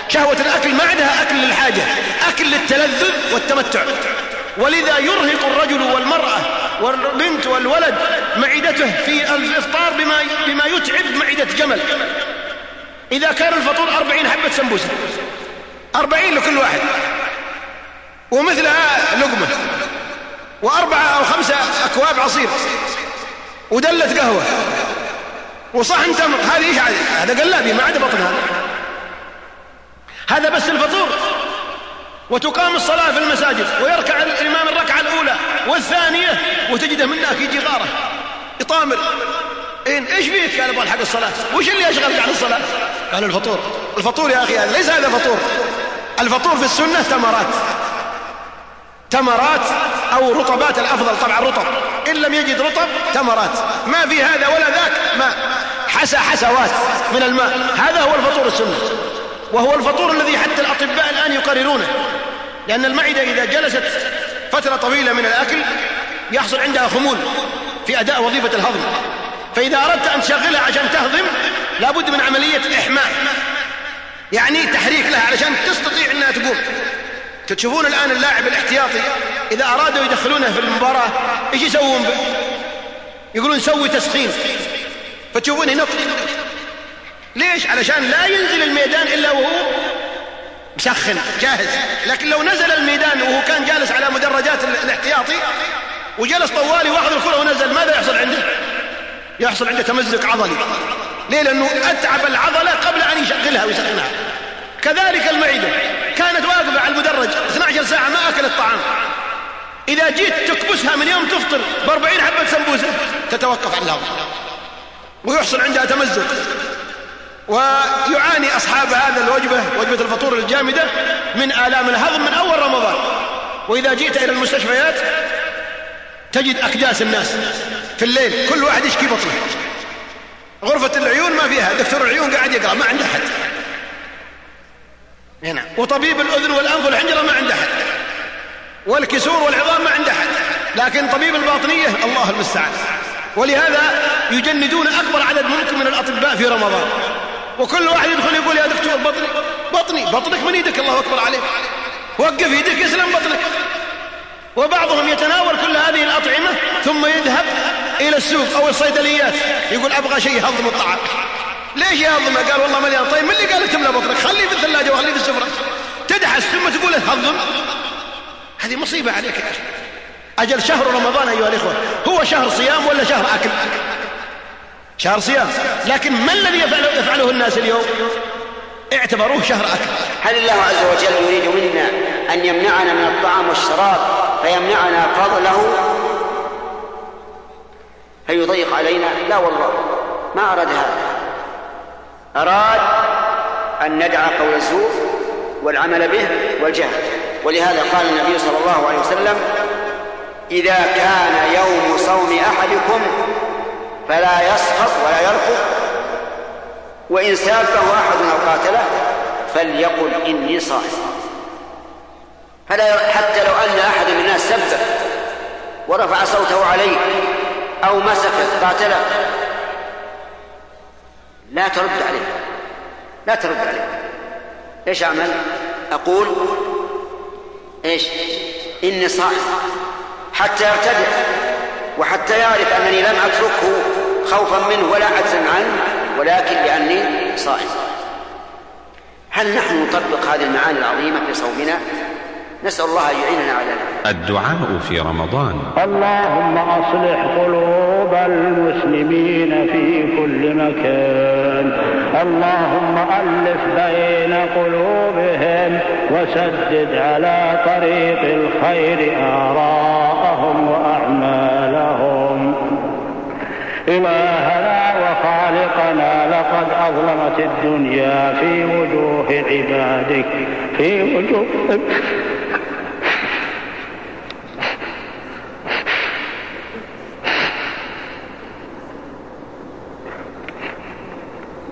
شهوة الأكل ما عندها أكل للحاجة. أكل للتلذذ والتمتع. ولذا يرهق الرجل والمرأة والبنت والولد معدته في الإفطار بما, بما يتعب معدة جمل. إذا كان الفطور أربعين حبة سمبوسة. أربعين لكل واحد. ومثلها لقمة وأربعة أو خمسة أكواب عصير. ودلة قهوة. وصحن تمر. هذه إيش هذا قلابي ما عدا بطن هذا هذا بس الفطور. وتقام الصلاة في المساجد ويركع الإمام الركعة الأولى والثانية وتجده من هناك يجي غارة يطامر. إن إيش فيك؟ قال أبغى الحق الصلاة. وش اللي يشغلك عن الصلاة؟ قال الفطور. الفطور يا أخي هذا ليس هذا فطور. الفطور في السنة تمرات تمرات أو رطبات الأفضل. طبعا رطب. إن لم يجد رطب تمرات. ما في هذا ولا ذاك. ماء حسى حسوات من الماء. هذا هو الفطور السنة. وهو الفطور الذي حتى الأطباء الآن يقررونه. لأن المعدة إذا جلست فترة طويلة من الأكل يحصل عندها خمول في أداء وظيفة الهضم. فإذا أردت أن تشغلها عشان تهضم لابد من عملية إحماء. يعني تحريك لها علشان تستطيع أنها تقوم. تشوفون الآن اللاعب الاحتياطي إذا أرادوا يدخلونه في المباراة إيش يسوون به يقولون سوي تسخين. فتشوفون ينط ليش؟ علشان لا ينزل الميدان إلا وهو مسخن جاهز. لكن لو نزل الميدان وهو كان جالس على مدرجات الاحتياطي وجلس طوالي وأخذ الكرة ونزل ماذا يحصل عنده؟ يحصل عنده تمزق عضلي. ليه؟ لأنه أتعب العضلة قبل أن يشغلها ويسخنها. كذلك المعدة. كانت واقفة على المدرج. 12 أكل الطعام إذا جيت تكبسها من يوم تفطر بأربعين حبة سمبوسة. تتوقف عن الهضم ويحصل عندها تمزق. ويعاني أصحاب هذا الوجبة وجبة الفطور الجامدة من آلام الهضم من أول رمضان. وإذا جئت إلى المستشفيات تجد أكداس الناس في الليل. كل واحد يشكي بطنه. غرفة العيون ما فيها. دكتور العيون قاعد يقرأ ما عنده أحد. وطبيب الأذن والأنف والحنجرة ما عنده أحد. والكسور والعظام ما عنده أحد. لكن طبيب الباطنية الله المستعان. ولهذا يجندون أكبر عدد ممكن من الأطباء في رمضان. وكل واحد يدخل يقول يا دكتور بطني بطني بطنك من إيدك الله أكبر عليك. وقف يدك يسلم بطنك. وبعضهم يتناول كل هذه الأطعمة ثم يذهب إلى السوق أو الصيدليات. يقول أبغى شيء يهضم الطعام. ليش يهضمه قال والله مليان؟ طيب من اللي قال تملى بطنك خليه في الثلاجة وخليه في السفرة. تدحس ثم تقول هضم. هذه مصيبة عليك يا أخي. أجل شهر رمضان أيها الإخوة. هو شهر صيام ولا شهر أكل؟ شهر صيام. لكن ما الذي يفعله, يفعله الناس اليوم؟ اعتبروه شهر أكل. هل الله عز وجل يريد منا أن يمنعنا من الطعام والشراب فيمنعنا فضله؟ هل يضيق علينا؟ لا والله ما أراد هذا. أراد أن ندع قول الزور والعمل به والجهل. ولهذا قال النبي صلى الله عليه وسلم إذا كان يوم صوم أحدكم فلا يسخط ولا يرفض وإن سابه أحد أو قاتله فليقل إني صائم. فلا حتى لو أن أحد من الناس سبه ورفع صوته عليه أو مسكه قاتله لا ترد عليه. لا ترد عليه. إيش أعمل؟ أقول إيش؟ إني صائم حتى يرتدع وحتى يعرف أنني لم أتركه خوفا منه ولا عجزا عنه ولكن لأني صائم. هل نحن نطبق هذه المعاني العظيمة في صومنا؟ نسأل الله أن يعيننا على ذلك. الدعاء في رمضان. اللهم أصلح قلوب المسلمين في مكان اللهم ألف بين قلوبهم وسدد على طريق الخير آراءهم وأعمالهم. إلهنا وخالقنا لقد أظلمت الدنيا في وجوه عبادك في وجوه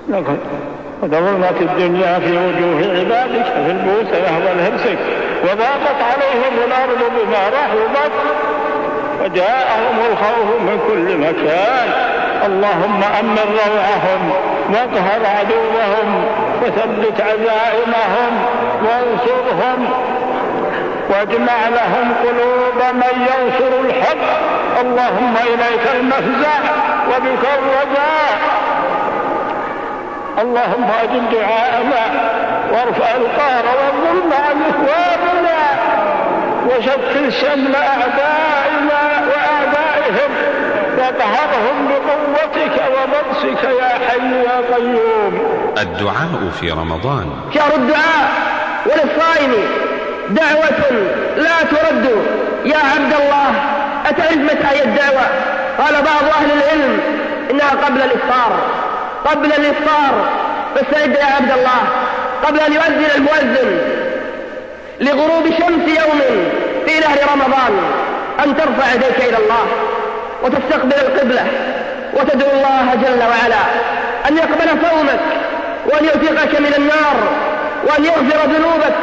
لقد ظلمت الدنيا في وجوه عبادك في البوس يهوى الهرسك وضاقت عليهم الأرض بما رحبت وجاءهم الخوف من كل مكان. اللهم أمن روعهم واقهر عدوهم وثبت عزائمهم وانصرهم واجمع لهم قلوب من ينصر الحق. اللهم إليك المفزع وبك الرجاء. اللهم اجب دعاءنا وارفع القهر والظلم عن إخواننا وشكل شمل أعدائنا واعدائهم وقهرهم بقوتك وبطشك يا حي يا قيوم. الدعاء في رمضان. شهر الدعاء وللصائم دعوة لا ترد. يا عبد الله أتعرف متى هي الدعوة؟ قال بعض أهل العلم إنها قبل الإفطار. قبل الإفطار فاستعد يا عبد الله قبل أن يؤذن المؤذن لغروب شمس يوم في نهر رمضان أن ترفع يديك إلى الله وتستقبل القبلة وتدعو الله جل وعلا أن يقبل صومك وأن يوثقك من النار وأن يغفر ذنوبك.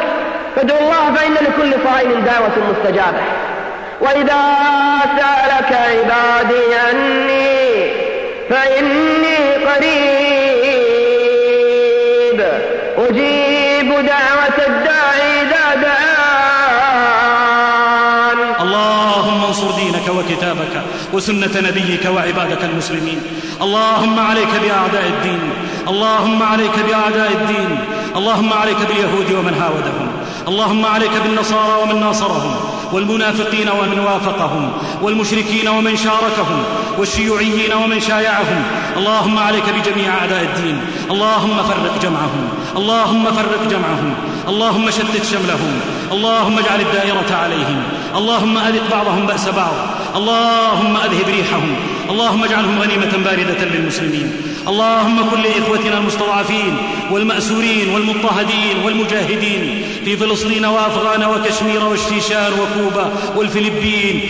فادعو الله فإن لكل صائم دعوة مستجابة. وإذا سألك عبادي أني وسنة نبيك وعبادك المسلمين. اللهم عليك بأعداء الدين. اللهم عليك بأعداء الدين. اللهم عليك باليهود ومن هاودهم. اللهم عليك بالنصارى ومن ناصرهم. والمنافقين ومن وافقهم. والمشركين ومن شاركهم. والشيوعيين ومن شايعهم. اللهم عليك بجميع أعداء الدين. اللهم فرق جمعهم. اللهم فرق جمعهم. اللهم شتت شملهم. اللهم اجعل الدائرة عليهم. اللهم أذق بعضهم بأس بعض. اللهم أذهب ريحهم. اللهم اجعلهم غنيمة باردة للمسلمين. اللهم كن لإخوتنا المستضعفين والمأسورين والمضطهدين والمجاهدين في فلسطين وأفغان وكشمير والشيشان وكوبا والفلبين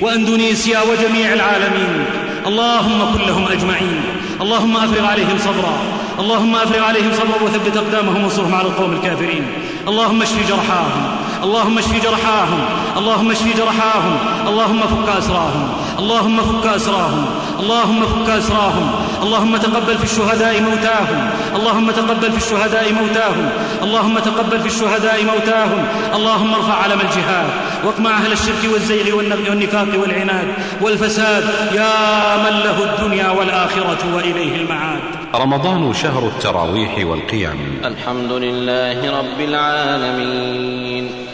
وأندونيسيا وجميع العالمين. اللهم كن لهم أجمعين. اللهم أفرغ عليهم صبرا. اللهم أفرغ عليهم صبرا وثبت أقدامهم وانصرهم على القوم الكافرين. اللهم اشف جرحاهم. اللهم اشف جرحاهم. اللهم اشف جرحاهم. اللهم فك أسراهم. اللهم فك أسراهم. اللهم فك أسراهم. اللهم تقبل في الشهداء موتاهم. اللهم تقبل في الشهداء موتاهم. اللهم تقبل في الشهداء موتاهم. اللهم ارفع علم الجهاد. واقمع أهل الشرك والزيغ والنفاق والعناد والفساد. يا من له الدنيا والآخرة وإليه المعاد. رمضان شهر التراويح والقيام. الحمد لله رب العالمين.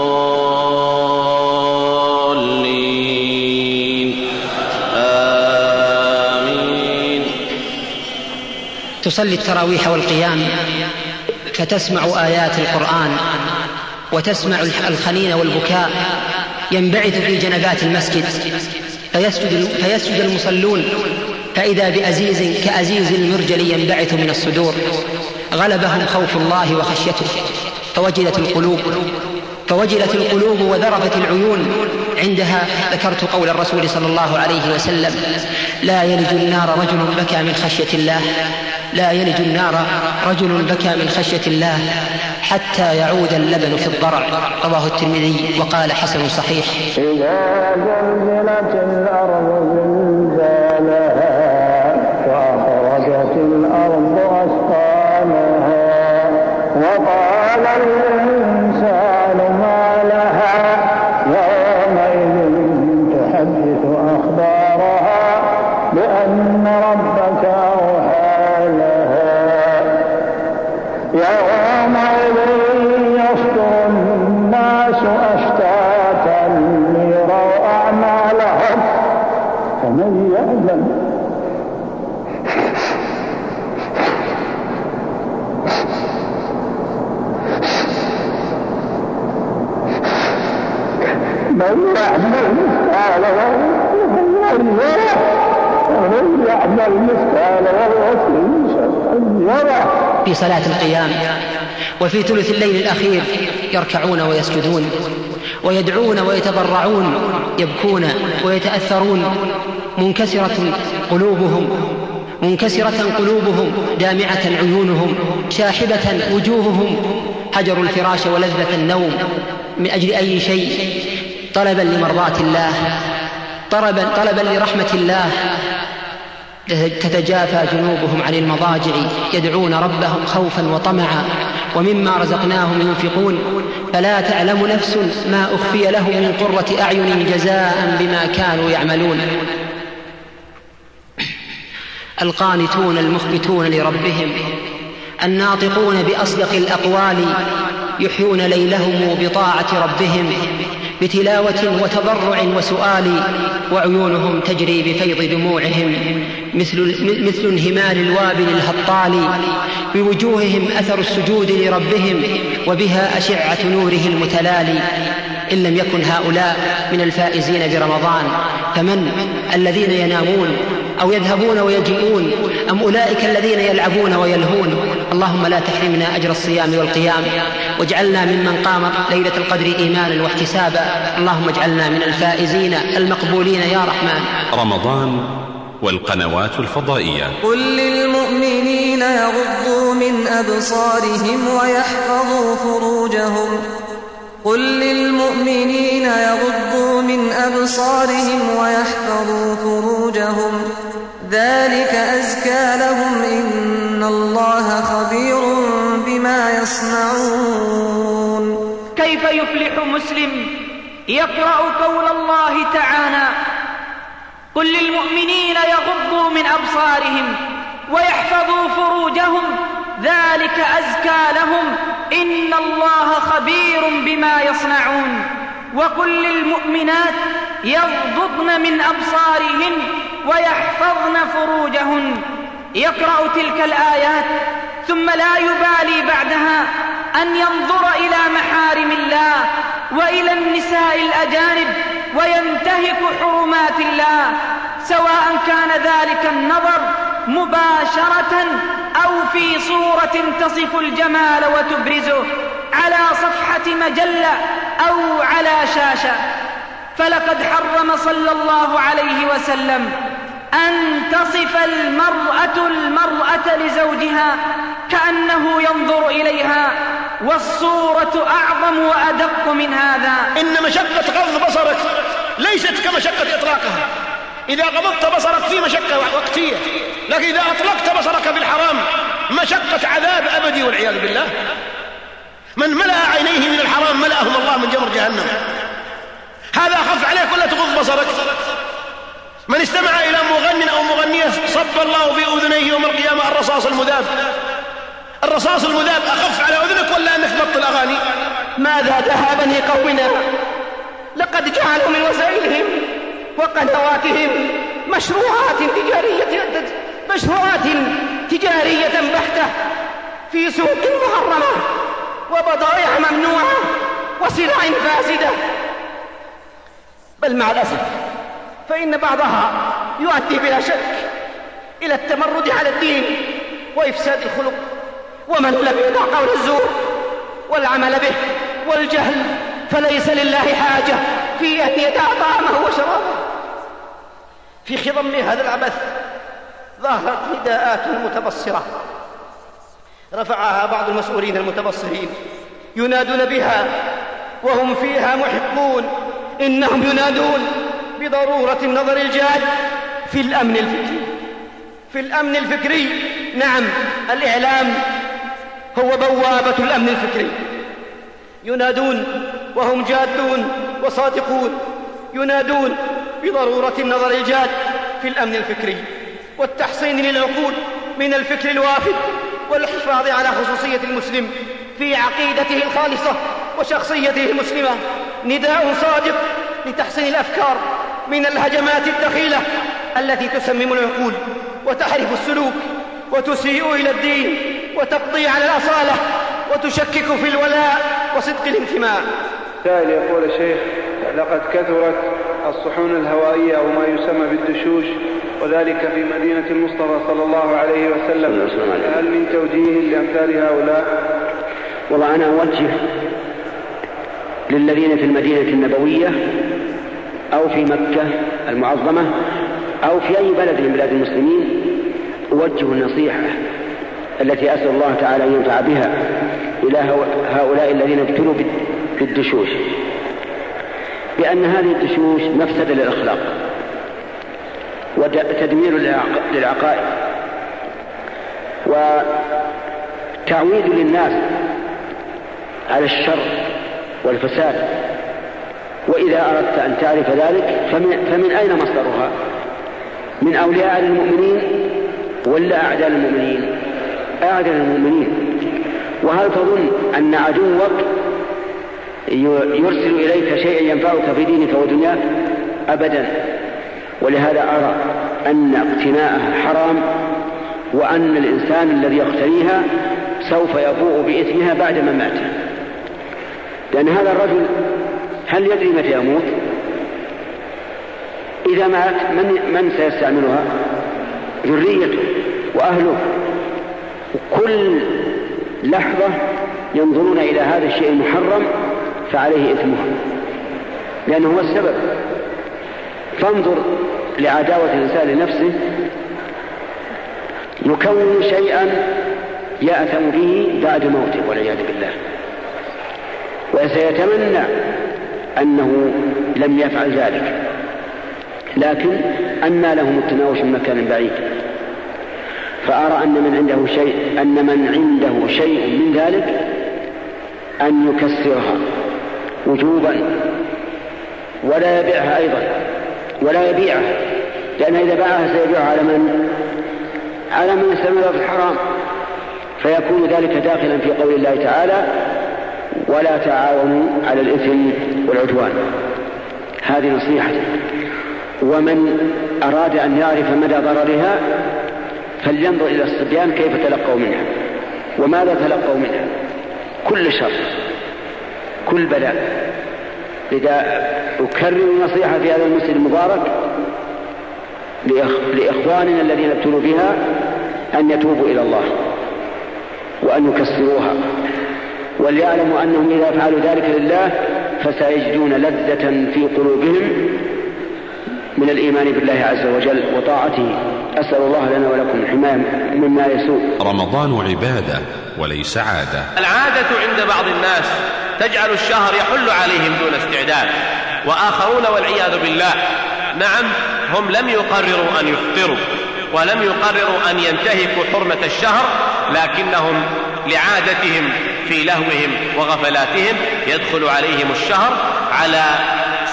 تصلي التراويح والقيام فتسمع آيات القرآن وتسمع الخنين والبكاء ينبعث في جنبات المسجد فيسجد, فيسجد المصلون فإذا بأزيز كأزيز المرجل ينبعث من الصدور غلبهم خوف الله وخشيته فوجلت القلوب فوجلت القلوب وذرفت العيون عندها ذكرت قول الرسول صلى الله عليه وسلم لا يلج النار رجل بكى من خشية الله لا يلج النار رجل بكى من خشية الله حتى يعود اللبن في الضرع. رواه الترمذي وقال حسن صحيح. إذا زلزلت الأرض مثقال ذرة في صلاة القيام وفي ثلث الليل الأخير يركعون ويسجدون ويدعون ويتضرعون يبكون ويتأثرون. منكسرة قلوبهم منكسرة قلوبهم دامعة عيونهم شاحبة وجوههم. هجروا الفراش ولذة النوم من أجل أي شيء؟ طلبا لمرضاة الله طلبا طلبا لرحمة الله تتجافى جنوبهم عن المضاجع يدعون ربهم خوفا وطمعا ومما رزقناهم ينفقون. فلا تعلم نفس ما أخفي له من قرة أعين جزاء بما كانوا يعملون. القانتون المخبتون لربهم الناطقون بأصدق الأقوال يحيون ليلهم بطاعة ربهم. بتلاوة وتضرع وسؤال وعيونهم تجري بفيض دموعهم مثل مثل انهمار الوابل الهطال بوجوههم أثر السجود لربهم وبها أشعة نوره المتلالي إن لم يكن هؤلاء من الفائزين برمضان فمن الذين ينامون أو يذهبون ويجيئون؟ أم أولئك الذين يلعبون ويلهون؟ اللهم لا تحرمنا أجر الصيام والقيام واجعلنا ممن قام ليلة القدر إيمانا واحتسابا. اللهم اجعلنا من الفائزين المقبولين يا رحمن. رمضان والقنوات الفضائية. قل للمؤمنين يغضوا من أبصارهم ويحفظوا فروجهم. قل للمؤمنين يغضوا من أبصارهم ويحفظوا فروجهم يقرأ قول الله تعالى قل للمؤمنين يغضوا من أبصارهم ويحفظوا فروجهم ذلك أزكى لهم إن الله خبير بما يصنعون. وقل للمؤمنات يغضضن من أبصارهن ويحفظن فروجهن. يقرأ تلك الآيات ثم لا يبالي بعدها أن ينظر إلى محارم الله وإلى النساء الأجانب وينتهك حرمات الله سواء كان ذلك النظر مباشرة أو في صورة تصف الجمال وتبرزه على صفحة مجلة أو على شاشة. فلقد حرم صلى الله عليه وسلم أن تصف المرأة المرأة لزوجها كأنه ينظر إليها والصورة أعظم وأدق من هذا. إن مشقة غض بصرك ليست كمشقة إطلاقها. إذا غضضت بصرك في مشقة وقتية لكن إذا أطلقت بصرك بالحرام مشقة عذاب أبدي والعياذ بالله. من ملأ عينيه من الحرام ملأهم الله من جمر جهنم. هذا أخف عليك ولا تغض بصرك. من استمع إلى مغن أو مغنية صب الله في أذنيه يوم القيامة الرصاص المذاب. الرصاص المذاب أخف على أذنك ولا أنك تبطل أغاني ماذا بني قومنا؟ لقد جعلوا من وسائلهم وقنواتهم مشروعات تجارية مشروعات تجارية بحتة في سوق محرمة وبضائع ممنوعة وسلع فاسدة. بل مع الأسف فإن بعضها يؤدي بلا شك إلى التمرد على الدين وإفساد الخلق. ومن لم يدع قول الزور والعمل به والجهل فليس لله حاجة. في أن يدع طعامه وشرابه. في خضم هذا العبث ظهرت نداءات متبصرة. رفعها بعض المسؤولين المتبصرين. ينادون بها وهم فيها محقون إنهم ينادون بضرورة النظر الجاد في الأمن الفكري. في الأمن الفكري نعم الإعلام هو بوابة الأمن الفكري. ينادون وهم جادون وصادقون. ينادون بضرورة النظر الجاد في الأمن الفكري والتحصين للعقول من الفكر الوافد والحفاظ على خصوصية المسلم في عقيدته الخالصة وشخصيته المسلمة. نداء صادق لتحسين الأفكار من الهجمات الدخيلة التي تسمم العقول وتحرف السلوك وتسيء إلى الدين. وتقضي على الأصالة وتشكك في الولاء وصدق الانتماء. سائل يقول الشيخ لقد كثرت الصحون الهوائية أو ما يسمى بالدشوش وذلك في مدينة المصطفى صلى الله عليه وسلم. هل من توجيه لأمثال هؤلاء؟ والله أنا أوجه للذين في المدينة النبوية أو في مكة المعظمة أو في أي بلد من بلاد المسلمين أوجه النصيحة التي أسأل الله تعالى أن ينفع بها إلى هؤلاء الذين ابتلوا بالدشوش. بأن هذه الدشوش مفسدة للأخلاق وتدمير للعقائد وتعويد للناس على الشر والفساد. وإذا أردت أن تعرف ذلك فمن, فمن أين مصدرها؟ من أولياء المؤمنين ولا أعداء المؤمنين؟ أعداء المؤمنين. وهل تظن أن عدوك يرسل إليك شيئا ينفعك في دينك ودنياك؟ أبدا. ولهذا أرى أن اقتناءها حرام وأن الإنسان الذي يقتنيها سوف يبوء بإثمها بعد مماته لأن هذا الرجل هل يدري متى يموت؟ إذا مات من, من سيستعملها؟ ذريته وأهله. كل لحظة ينظرون إلى هذا الشيء المحرم فعليه إثمها لأنه هو السبب. فانظر لعداوة الإنسان لنفسه. يكون شيئا يأثم به بعد موته والعياذ بالله. وسيتمنى أنه لم يفعل ذلك. لكن أنى لهم التناوش من مكان بعيد. فأرى أن من عنده شيء أن من عنده شيء من ذلك أن يكسرها وجوبا ولا يبيعها أيضا ولا يبيعها لأن إذا باعها سيبيعها على من؟ على من استمر في الحرام. فيكون ذلك داخلا في قول الله تعالى ولا تعاونوا على الإثم والعدوان هذه نصيحة ومن أراد أن يعرف مدى ضررها فلينظر إلى الصبيان كيف تلقوا منها وماذا تلقوا منها. كل شر كل بلاء. إذا أكرر النصيحة في هذا المسجد المبارك لإخواننا الذين ابتلوا بها أن يتوبوا إلى الله وأن يكسروها. وليعلموا أنهم إذا فعلوا ذلك لله فسيجدون لذة في قلوبهم من الإيمان بالله عز وجل وطاعته. أسأل الله لنا ولكم الحماية مما يسوء. رمضان عبادة وليس عادة. العادة عند بعض الناس تجعل الشهر يحل عليهم دون استعداد وآخرون والعياذ بالله نعم هم لم يقرروا أن يفطروا ولم يقرروا أن ينتهكوا حرمة الشهر لكنهم لعادتهم في لهوهم وغفلاتهم يدخل عليهم الشهر على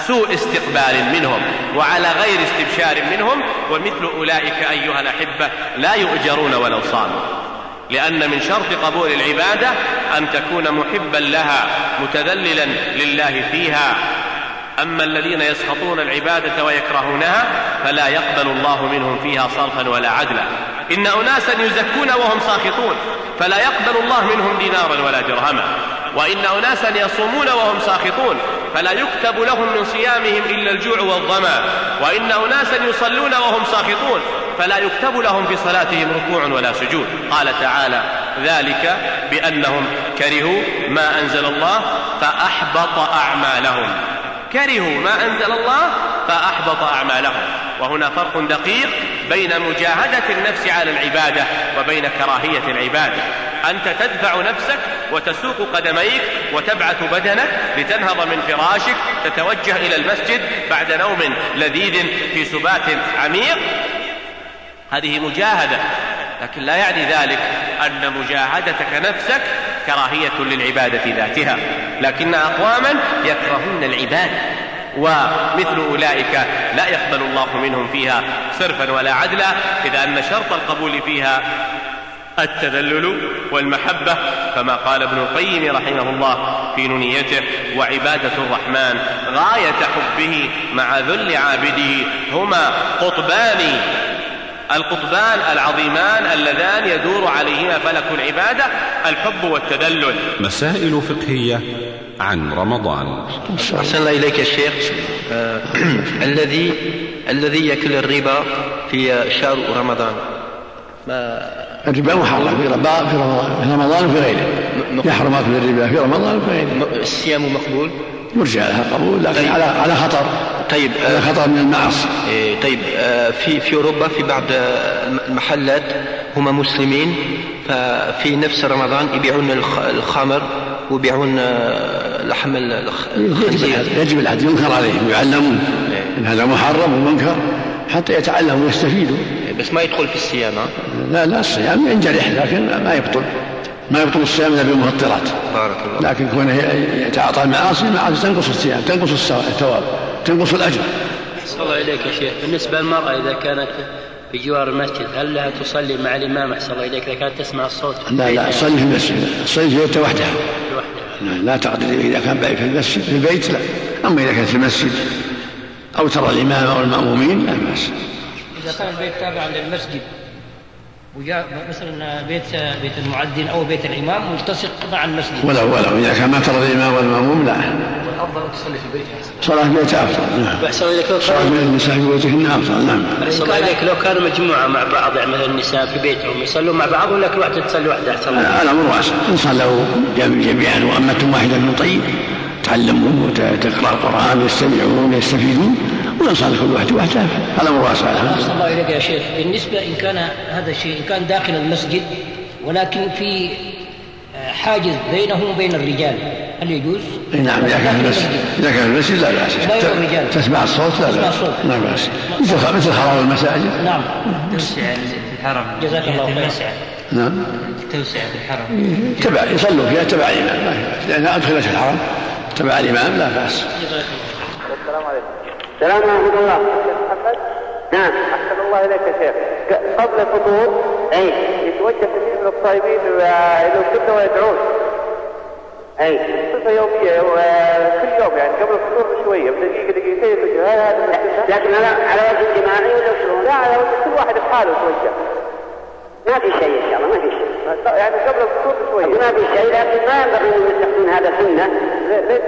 سوء استقبال منهم وعلى غير استبشار منهم ومثل أولئك أيها الأحبة لا يؤجرون ولو صاموا. لأن من شرط قبول العبادة أن تكون محبا لها متذللا لله فيها. أما الذين يسخطون العبادة ويكرهونها فلا يقبل الله منهم فيها صرفا ولا عدلا. إن أناسا يزكون وهم ساخطون فلا يقبل الله منهم دينارا ولا درهما. وإن أناسا يصومون وهم ساخطون فلا يكتب لهم من صيامهم إلا الجوع والظمأ. وإن أناسا يصلون وهم ساخطون فلا يكتب لهم في صلاتهم ركوع ولا سجود. قال تعالى ذلك بأنهم كرهوا ما أنزل الله فأحبط أعمالهم. كرهوا ما أنزل الله فأحبط أعمالهم. وهنا فرق دقيق بين مجاهدة النفس على العبادة وبين كراهية العبادة. أنت تدفع نفسك وتسوق قدميك وتبعث بدنك لتنهض من فراشك تتوجه إلى المسجد بعد نوم لذيذ في سبات عميق. هذه مجاهدة لكن لا يعني ذلك أن مجاهدتك نفسك كراهية للعبادة ذاتها لكن أقواما يكرهون العبادة ومثل أولئك لا يقبل الله منهم فيها صرفا ولا عدلا إذا أن شرط القبول فيها التذلل والمحبة كما قال ابن القيم رحمه الله في نونيته وعبادة الرحمن غاية حبه مع ذل عابده هما قطبان القطبان العظيمان اللذان يدور عليهما فلك العبادة الحب والتذلل. مسائل فقهية عن رمضان. أحسن الله إليك يا شيخ. آه الذي الذي يأكل الربا في شهر رمضان؟ ما؟ الربا محرم في رمضان في رمضان وفي غيره. يحرم أكل الربا في رمضان وفي غيره. الصيام مقبول؟ يرجع لها قبول لكن طيب. على على خطر. طيب على خطر من المعاصي. إيه طيب آه في في أوروبا في بعض المحلات هم مسلمين ففي نفس رمضان يبيعون الخمر ويبيعون لحم الخنزير. يجب الحد ينكر عليهم يعلمون إن هذا محرم ومنكر حتى يتعلموا ويستفيدوا. بس ما يدخل في الصيام لا لا الصيام ينجرح لكن ما يبطل. ما يبطل الصيام إلا بالمفطرات بارك الله لكن كونه يتعاطى المعاصي المعاصي تنقص الصيام تنقص الثواب تنقص الأجر. أحسن الله إليك يا شيخ. بالنسبة للمرأة إذا كانت في جوار المسجد هل لها تصلي مع الإمام؟ أحسن الله إليك. إذا كانت تسمع الصوت. لا لا تصلي في المسجد. تصلي في بيتها وحدها. لا تقدر إذا كان في المسجد في البيت لا. أما إذا كانت في المسجد أو ترى الإمام أو المأمومين لا بأس. إذا كان البيت تابعا للمسجد مثلا بيت بيت المعدن أو بيت الإمام ملتصق مع المسجد. ولو ولو اذا كان ما ترى الإمام والمأموم لا. والأفضل أن تصلي في بيتها صلاة في بيتها أفضل نعم. أحسن إليك لو صلاة في النساء في بيوتهن أفضل نعم. أحسن إليك لو كانوا مجموعة مع بعض يعني مثلا النساء في بيتهم يصلون مع بعض ولا كل واحدة تصلي وحده احسن الأمر واسع. إن صلوا جميعا وأمة واحدة من طيب تعلمون وتقرا القرآن يستمعون يستفيدون. ويصلي كل واحد وحده هذا أمر واسع الله إليك يا شيخ. بالنسبة إن كان هذا الشيء إن كان داخل المسجد ولكن في حاجز بينه وبين الرجال هل يجوز؟ نعم إذا كان المسجد إذا كان المسجد لا بأس. تسمع الصوت؟ لا بأس. لا بأس. مثل مثل خراب المساجد. نعم. توسع في الحرم. جزاك الله خيرا. نعم. توسع في الحرم. تبع يصلوا فيها تبع الإمام. لانها أدخلت الحرم تبع الإمام لا بأس. السلام عليكم. السلام ورحمة الله. نعم. أحسن الله إليك يا شيخ. قبل الفطور أي. يتوجه كثير من الصائمين إلى السنة ويدعون. أي. صفة يومية وكل يوم يعني قبل الفطور بشوية بدقيقة دقيقتين يتوجه هذا؟ لكن على على وجه جماعي ولا شلون؟ لا على وجه كل واحد بحاله يتوجه. ما في شيء إن شاء الله ما في شيء. يعني قبل الفطور بشوية. ما في شيء لكن ما ينبغي أن يتخذون هذا سنة. ليس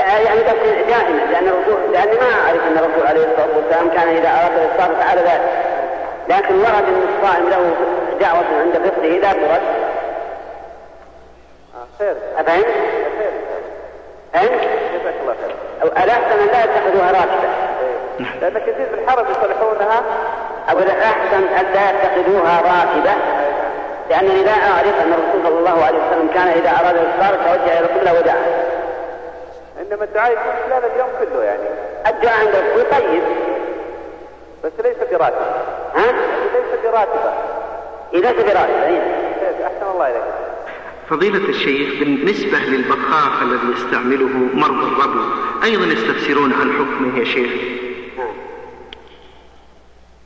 لا، يعني بس دائما لأن الرسول لأني ما أعرف أن الرسول عليه الصلاة والسلام كان إذا أراد الإفطار فعل ذلك. لكن ورد أن الصائم له دعوة عند فطره إذا فرد خير. أفهمت؟ فهمت؟ جزاك الله خير. الأحسن أن لا يتخذوها راتبة. لأن كثير من الحرم يصلحونها. أقول الأحسن أن لا يتخذوها راتبة. لأنني لا أعرف أن الرسول صلى الله عليه وسلم كان إذا أراد الإفطار توجه إلى القبلة ودعا إنما الدعاء يكون خلال اليوم كله يعني. الدعاء عند الرسول طيب. بس ليس براتبة ها؟ ليس براتبة إذا براتبة إيه. أحسن الله إليك. فضيلة الشيخ بالنسبة للبخاخ الذي يستعمله مرضى الربو أيضا يستفسرون عن حكمه يا شيخ؟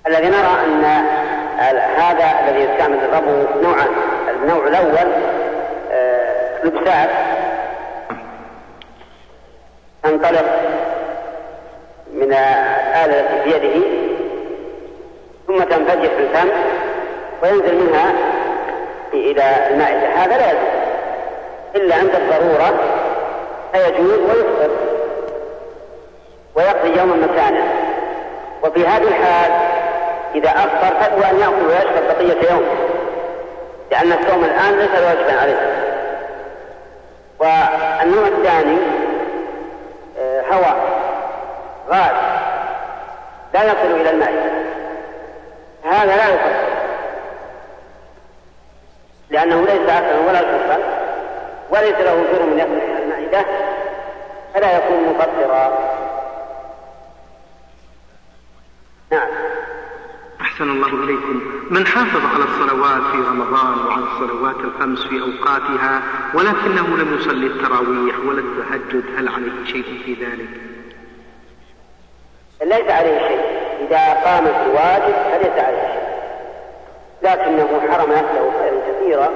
الذي نرى أن هذا الذي يستعمل الربو نوعان النوع الأول آه، لبسات. تنطلق من الآلة التي في يده ثم تنفجر في الفم وينزل منها إلى المائدة هذا لا يجوز إلا عند الضرورة فيجوز ويفطر ويقضي يوما مكانه. وفي هذه الحال إذا أفطر فهو أن يأكل ويشرب بقية يومه لأن الصوم الآن ليس واجبا عليه. والنوع الثاني هواء غاز لا يصل إلى المائدة هذا لا يفطر لأنه ليس أكلا ولا شربا وليس له جرم يصل إلى المائدة فلا يكون مفطرا نعم. أحسن الله إليكم. من حافظ على الصلوات في رمضان وعلى الصلوات الخمس في أوقاتها ولكنه لم يصلي التراويح ولا التهجد هل عليه شيء في ذلك؟ ليس عليه شيء. إذا قام الواجب فليس عليه شيء. لكنه حرم نفسه خيرا كثيرا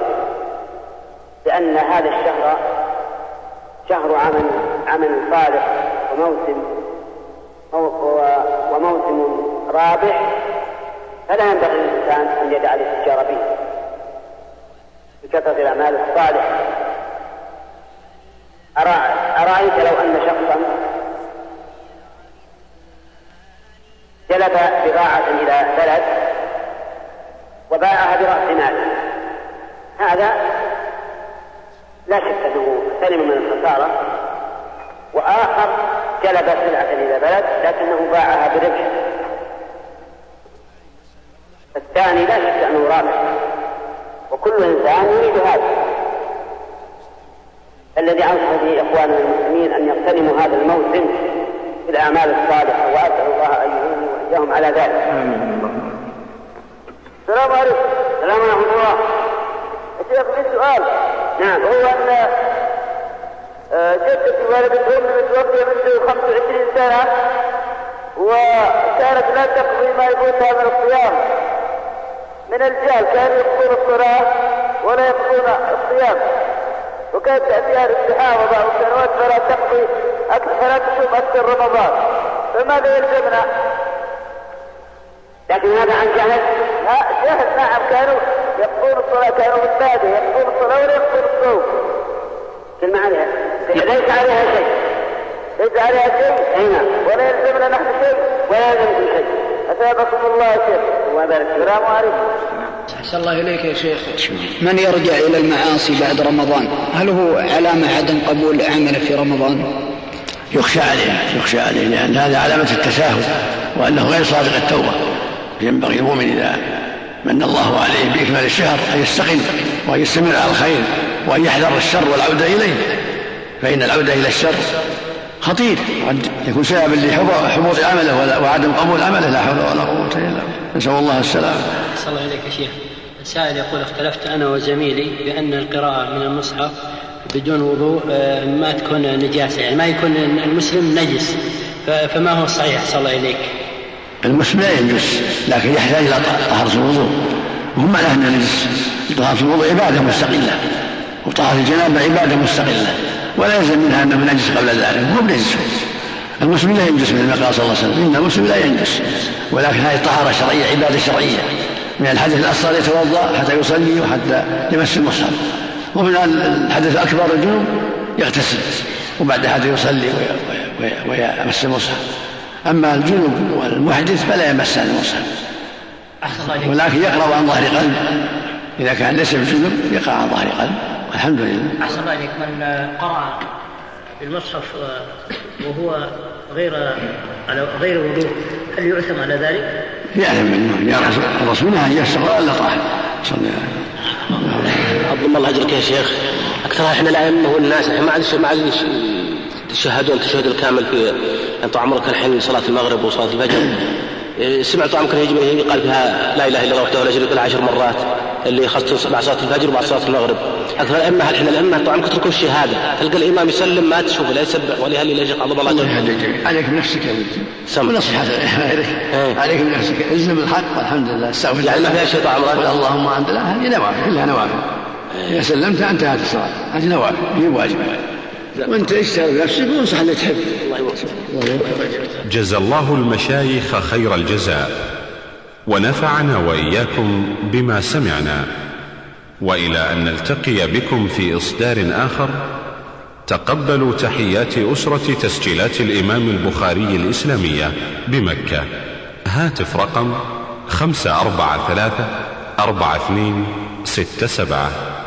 لأن هذا الشهر شهر عمل عمل صالح وموسم وموسم رابح. فلا ينبغي للإنسان أن يدع الاستجارة به بكثرة الأعمال الصالحة. أرأيت لو أن شخصا جلب بضاعة إلى بلد وباعها برأس مال. هذا لا شك أنه سلم من الخسارة وآخر جلب سلعة إلى بلد لكنه باعها بربح. الثاني لا شك أنه رابح وكل إنسان يريد هذا. الذي أنصح به إخواننا المسلمين أن يغتنموا هذا الموسم في الأعمال الصالحة وأسأل الله أن يعيني وإياهم على ذلك. السلام عليكم. السلام ورحمة الله. شيخ لي سؤال. نعم. هو أن آه، جدتي والدة أمي متوفية منذ 25 سنة وكانت لا تقضي ما يفوتها من الصيام من الجهل كانوا يقضون الصلاة ولا يقضون الصيام. وكانت تأتيها بعض السنوات فلا تقضي أكثر فلا تصوم أكثر رمضان. فماذا يلزمنا؟ لكن هذا عن جهل؟ لا جهل نعم كانوا يقضون الصلاة كانوا بعده يقضون الصلاة ولا يقضون الصوم. كلمة عليها. ليس عليها شيء. ليس عليها شيء. أي نعم. ولا يلزمنا نحن شيء. ولا يلزمكم شيء. أثابكم الله شيخ فيك. السلام عليكم. أحسن الله إليك يا شيخ. من يرجع إلى المعاصي بعد رمضان؟ هل هو علامة عدم قبول عمله في رمضان؟ يخشى عليه يخشى عليه لأن هذا علامة التساهل وأنه غير صادق التوبة. ينبغي المؤمن إذا من الله عليه بإكمال الشهر أن يستقم وأن يستمر على الخير وأن يحذر الشر والعودة إليه. فإن العودة إلى الشر خطير. قد يكون سببا لحبوط عمله وعدم قبول عمله لا حول ولا قوة إلا بالله. نسأل الله السلامة. أحسن الله إليك يا شيخ. السائل يقول اختلفت أنا وزميلي بأن القراءة من المصحف بدون وضوء آه، ما تكون نجاسة يعني ما يكون المسلم نجس. فما هو الصحيح؟ صلى الله إليك. المسلم لا ينجس لكن يحتاج إلى طهارة الوضوء. وهم معناه انه نجس. طهارة الوضوء عبادة مستقلة وطهارة الجنابة عبادة مستقلة. ولا يلزم منها انه نجس قبل ذلك هو بنجس المسلم لا ينجس مثل ما قال صلى الله عليه وسلم. إن المسلم لا ينجس. ولكن هذه طهارة شرعية عبادة شرعية. من الحدث الأصغر يتوضأ حتى يصلي وحتى يمس المصحف. ومن الحدث الأكبر الجنب يغتسل وبعد هذا يصلي وي- وي- وي- ويمس المصحف. أما الجنوب والمحدث فلا يمس المصحف. ولكن يقرأ عن ظهر قلب إذا كان ليس بجنوب يقرأ عن ظهر قلب والحمد لله. أحسن الله إليك. من قرأ المصحف آه، وهو غير على غير وضوء هل يؤثم على ذلك؟ يعلم منه يا رسول الرسول أن يستغفر إلا طاهر صلى الله عليه عظم الله اجرك يا شيخ؟ أكثر إحنا الائمه والناس إحنا ما عاد ما عاد يتشهدون التشهد الكامل في طال عمرك الحين صلاة المغرب وصلاة الفجر. سمعت طال عمرك يجب قال فيها لا إله إلا الله وحده لا شريك له عشر مرات اللي خاصة بعد صلاة الفجر وبعد صلاة المغرب. أكثر الأئمة الحين الأئمة طال عمرك يتركوا الشهاده تلقى الإمام يسلم ما تشوف لا يسبح ولا يهلل يا شيخ عظم الله يهديك. عليك بنفسك يا ولدي. ونصيحة غيرك عليك. بنفسك. الزم الحق والحمد لله استغفر يعني ما فيها عمرك قل اللهم أنت لا هذه نوافل كلها نوافل. إذا سلمت انتهت الصلاة. هذه نوافل. هي واجب وأنت اشتغل بنفسك وانصح اللي تحب. جزى الله المشايخ خير الجزاء ونفعنا وإياكم بما سمعنا وإلى أن نلتقي بكم في إصدار آخر تقبلوا تحيات أسرة تسجيلات الإمام البخاري الإسلامية بمكة. هاتف رقم خمسة أربعة ثلاثة أربعة اثنين ستة سبعة.